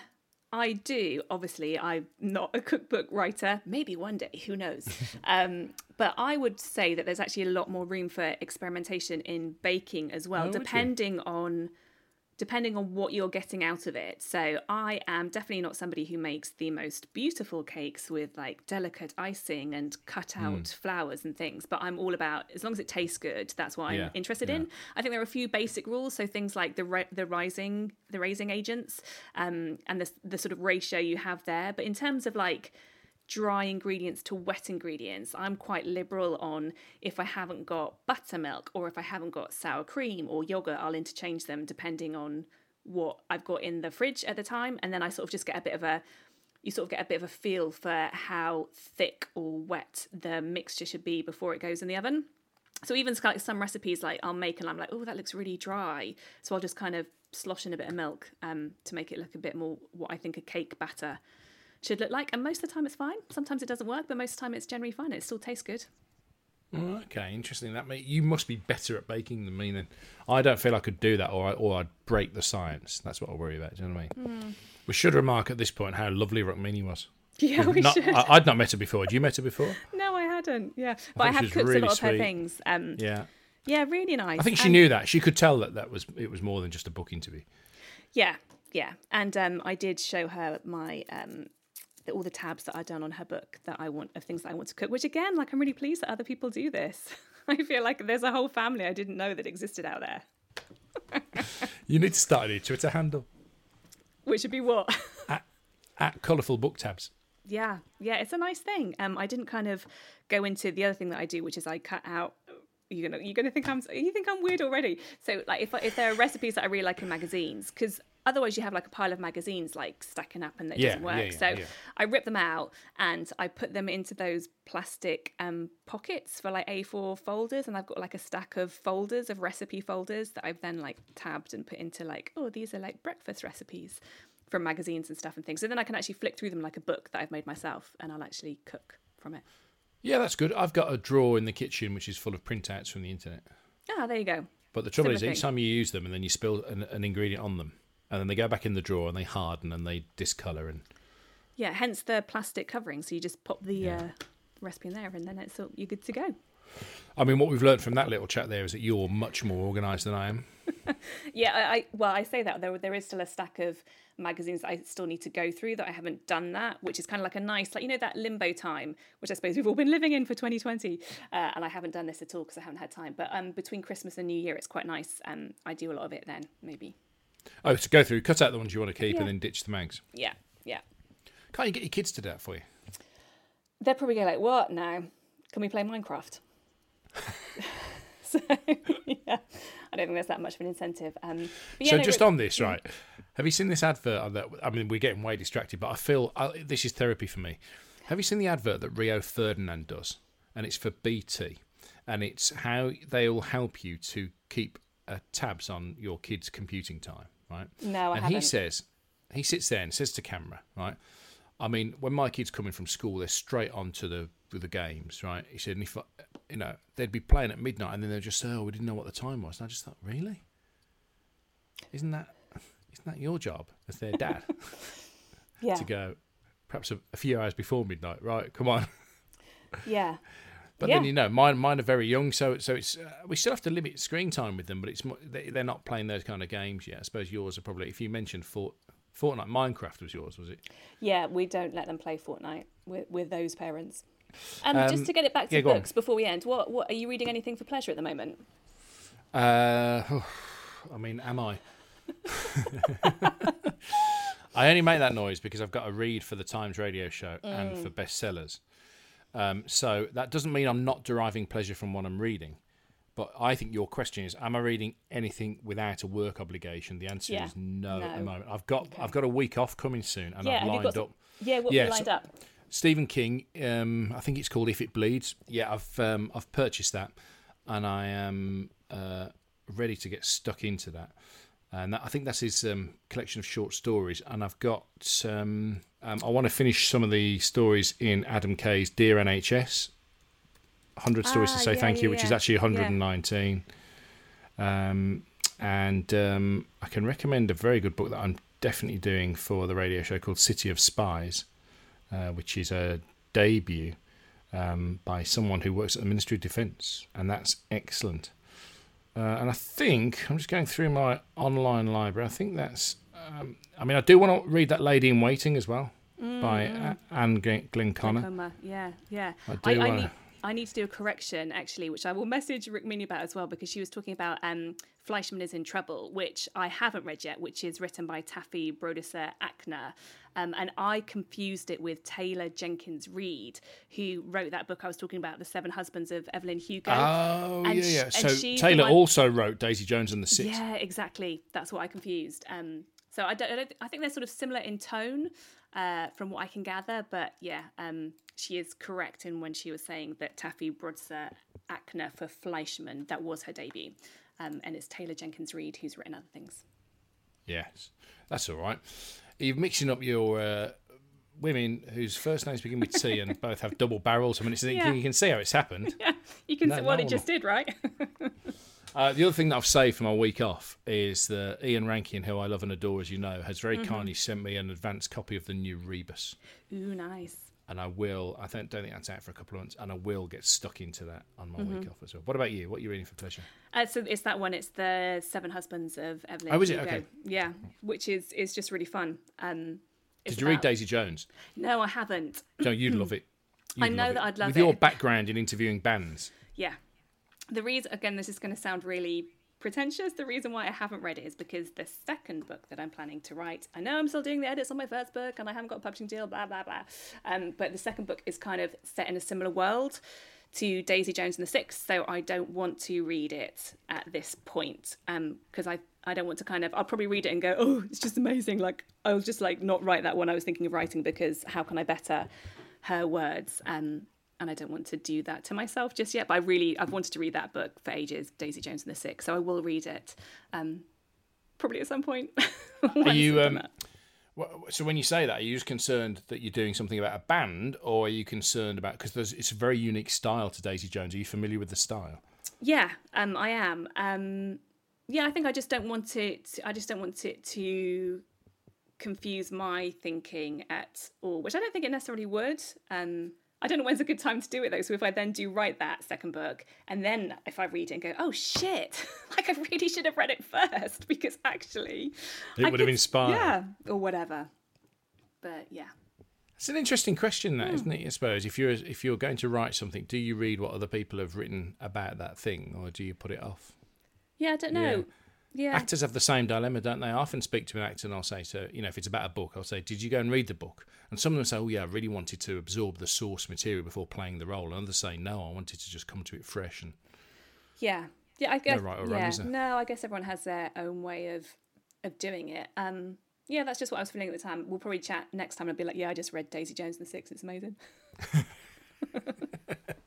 I do. Obviously, I'm not a cookbook writer. Maybe one day, who knows? um, but I would say that there's actually a lot more room for experimentation in baking as well, Oh, depending on depending on what you're getting out of it. So I am definitely not somebody who makes the most beautiful cakes with like delicate icing and cut Hmm. out flowers and things, but I'm all about as long as it tastes good, that's what I'm interested yeah. in. I think there are a few basic rules, so things like the the rising the raising agents um, and the the sort of ratio you have there. But in terms of like dry ingredients to wet ingredients, I'm quite liberal on if I haven't got buttermilk or if I haven't got sour cream or yogurt, I'll interchange them depending on what I've got in the fridge at the time, and then I sort of just get a bit of a you sort of get a bit of a feel for how thick or wet the mixture should be before it goes in the oven. So even like some recipes like I'll make and I'm like, oh, that looks really dry. So I'll just kind of slosh in a bit of milk um, to make it look a bit more what I think a cake batter should look like. And most of the time it's fine. Sometimes it doesn't work, but most of the time it's generally fine. It still tastes good. Oh, Okay, interesting. That may, you must be better at baking than me. Then I don't feel I could do that, or I, or I'd break the science. That's what I worry about. Do you know what I mean? We should remark at this point how lovely Rukmini was. Yeah, we Not- should. I, I'd not met her before. Had you met her before? no, I hadn't. Yeah, but I, she have cooked really a lot of her things. Um, yeah. Yeah, really nice. I think she knew that. She could tell that that was it was more than just a book interview. Yeah, yeah. And um, I did show her my um, all the tabs that I'd done on her book that I want of things that I want to cook. Which again, like I'm really pleased that other people do this. I feel like there's a whole family I didn't know that existed out there. You need to start a new Twitter handle Which would be what? at colourful book tabs. yeah, yeah. It's a nice thing. Um, I didn't kind of go into the other thing that I do, which is I cut out. You're gonna you're gonna think I'm you think I'm weird already. So like if if there are recipes that I really like in magazines, because otherwise you have like a pile of magazines like stacking up and that Yeah, doesn't work. yeah, yeah, so. I rip them out and I put them into those plastic um, pockets for like A4 folders, and I've got like a stack of folders of recipe folders that I've then like tabbed and put into like oh these are like breakfast recipes from magazines and stuff and things. So then I can actually flick through them like a book that I've made myself, and I'll actually cook from it. Yeah, that's good. I've got a drawer in the kitchen which is full of printouts from the internet. Ah, there you go. But the trouble Similar is, each thing. time you use them and then you spill an, an ingredient on them, and then they go back in the drawer and they harden and they discolour and Yeah, hence the plastic covering. So you just pop the uh, recipe in there, and then it's all, you're good to go. I mean, what we've learned from that little chat there is that you're much more organised than I am. Yeah, I, I well, I say that there there is still a stack of magazines that I still need to go through that I haven't done that, which is kind of like a nice, like you know, that limbo time, which I suppose we've all been living in for 2020, uh, and I haven't done this at all because I haven't had time. But um, between Christmas and New Year, it's quite nice. Um, I do a lot of it then, maybe. Oh, to go through, cut out the ones you want to keep Yeah. and then ditch the mags. Yeah, yeah. Can't you get your kids to do that for you? They're probably going like, "What now? Can we play Minecraft?" so yeah, I don't think there's that much of an incentive. Um, yeah, so no, just on this, right? Have you seen this advert? on that? I mean, we're getting way distracted, but I feel uh, this is therapy for me. Have you seen the advert that Rio Ferdinand does? And it's for BT, and it's how they will help you to keep uh, tabs on your kids' computing time, right? No, I and he haven't. says, he sits there and says to camera, right? I mean, when my kids come in from school, they're straight on to the with the games, right? He said, and if I, you know, they'd be playing at midnight, and then they'd just say, "Oh, we didn't know what the time was." And I just thought, really? Isn't that isn't that your job as their dad yeah, to go perhaps a, a few hours before midnight? Right, come on. yeah. But Yeah. then you know, mine mine are very young, so so it's uh, we still have to limit screen time with them, but it's they, they're not playing those kind of games yet. I suppose yours are probably. If you mentioned Fort, Fortnite, Minecraft was yours, was it? Yeah, we don't let them play Fortnite with, with those parents. Um, Um, just to get it back to yeah, on. books before we end, what what are you reading anything for pleasure at the moment? Uh, I mean, am I? I only make that noise because I've got to read for the Times radio show and for bestsellers. Um, so that doesn't mean I'm not deriving pleasure from what I'm reading, but I think your question is: Am I reading anything without a work obligation? The answer Yeah. is no, at the moment. I've got Okay. I've got a week off coming soon, and yeah, I've lined got up. Yeah, what Yeah, lined so- up? Stephen King. Um, I think it's called If It Bleeds. Yeah, I've um, I've purchased that, and I am uh, ready to get stuck into that. And that, I think that's his um, collection of short stories. And I've got um, um, I want to finish some of the stories in Adam Kay's Dear NHS. 100 stories to Ah, say yeah, thank you, yeah, which is actually Yeah. 119. Um, and um, I can recommend a very good book that I'm definitely doing for the radio show called City of Spies, uh, which is a debut um, by someone who works at the Ministry of Defence, and that's excellent. Uh, and I think I'm just going through my online library. I think that's. Um, I mean, I do want to read that Lady in Waiting as well by A- Anne Glen- Glenconner. Yeah, yeah. I I, do I, wanna- need, I need to do a correction actually, which I will message Rukmini about as well because she was talking about um, Fleishman is in Trouble, which I haven't read yet, which is written by Taffy Brodesser Akner. Um, and I confused it with Taylor Jenkins Reid, who wrote that book I was talking about, The Seven Husbands of Evelyn Hugo. Oh And yeah, yeah. and So Taylor one- also wrote Daisy Jones and the Six. Yeah, exactly. That's what I confused. Um, so I don't, I don't. I think they're sort of similar in tone, uh, from what I can gather. But yeah, um, she is correct in when she was saying that Taffy Brodesser Akner for Fleishman that was her debut, um, and it's Taylor Jenkins Reid who's written other things. Yes, that's all right. You're mixing up your uh, women whose first names begin with T and both have double barrels. I mean, it's, Yeah. you can see how it's happened. Yeah, you can No, see what no it just did, right? Uh, the other thing that I've saved for my week off is that Ian Rankin, who I love and adore, as you know, has very Mm-hmm. kindly sent me an advanced copy of the new Rebus. Ooh, nice. And I will, I don't, don't think that's out for a couple of months, and I will get stuck into that on my Mm-hmm. week off as well. What about you? What are you reading for pleasure? Uh, so it's that one. It's the Seven Husbands of Evelyn. Oh, is it? Hugo. Okay. Yeah, which is is just really fun. Um, Did you read Daisy Jones? No, I haven't. No, you'd love it. I You'd know that. I'd love it. With your background in interviewing bands. Yeah. The reason, again, this is going to sound really pretentious. The reason why I haven't read it is because the second book that I'm planning to write, I know I'm still doing the edits on my first book and I haven't got a publishing deal, blah, blah, blah. Um, but the second book is kind of set in a similar world to Daisy Jones and the Six. So I don't want to read it at this point because I, I don't want to kind of, I'll probably read it and go, oh, it's just amazing. Like, I'll just like not write that one I was thinking of writing because how can I better her words? Um, and I don't want to do that to myself just yet. But I really, I've wanted to read that book for ages, Daisy Jones and the Six. So I will read it, um, probably at some point. Are you? Um, so when you say that, are you just concerned that you're doing something about a band, or are you concerned about because it's a very unique style to Daisy Jones? Are you familiar with the style? Yeah, um, I am. Um, yeah, I think I just don't want it. I just don't want it to confuse my thinking at all, which I don't think it necessarily would. Um, I don't know when's a good time to do it though. So if I then do write that second book, and then if I read it and go, "Oh shit!" like I really should have read it first because actually It I would have could- inspired. yeah, or whatever. But yeah, It's an interesting question, that not hmm. it? I suppose if you're if you're going to write something, do you read what other people have written about that thing, or do you put it off? yeah, I don't know. Yeah, Actors have the same dilemma, don't they? I often speak to an actor and I'll say, so you know, if it's about a book, I'll say, did you go and read the book? And some of them say, oh yeah, I really wanted to absorb the source material before playing the role. And others say, no, I wanted to just come to it fresh. And Yeah, yeah. I guess. right or wrong, yeah, there? no, I guess everyone has their own way of of doing it. Um, yeah, that's just what I was feeling at the time. We'll probably chat next time. and I'll be like, yeah, I just read Daisy Jones and the Six. It's amazing.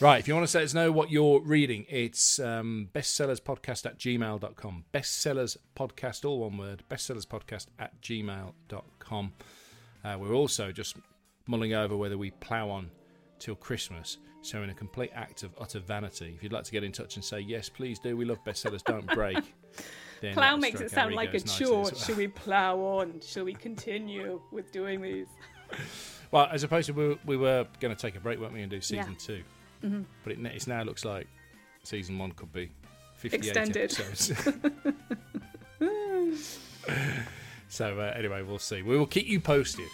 Right, if you want to let us know what you're reading, it's um, bestsellerspodcast at gmail.com. Bestsellerspodcast, all one word, bestsellerspodcast at gmail.com. Uh, we're also just mulling over whether we plough on till Christmas. So, in a complete act of utter vanity, if you'd like to get in touch and say, yes, please do, we love bestsellers, don't break. Plow makes it sound like a chore. well. Should we plow on? Should we continue with doing these? Well, as opposed to we were, we were going to take a break, weren't we, and do season Yeah. Mm-hmm. 2 But it, it now looks like season one could be 58 Extended. episodes. so, uh, anyway, we'll see. We will keep you posted.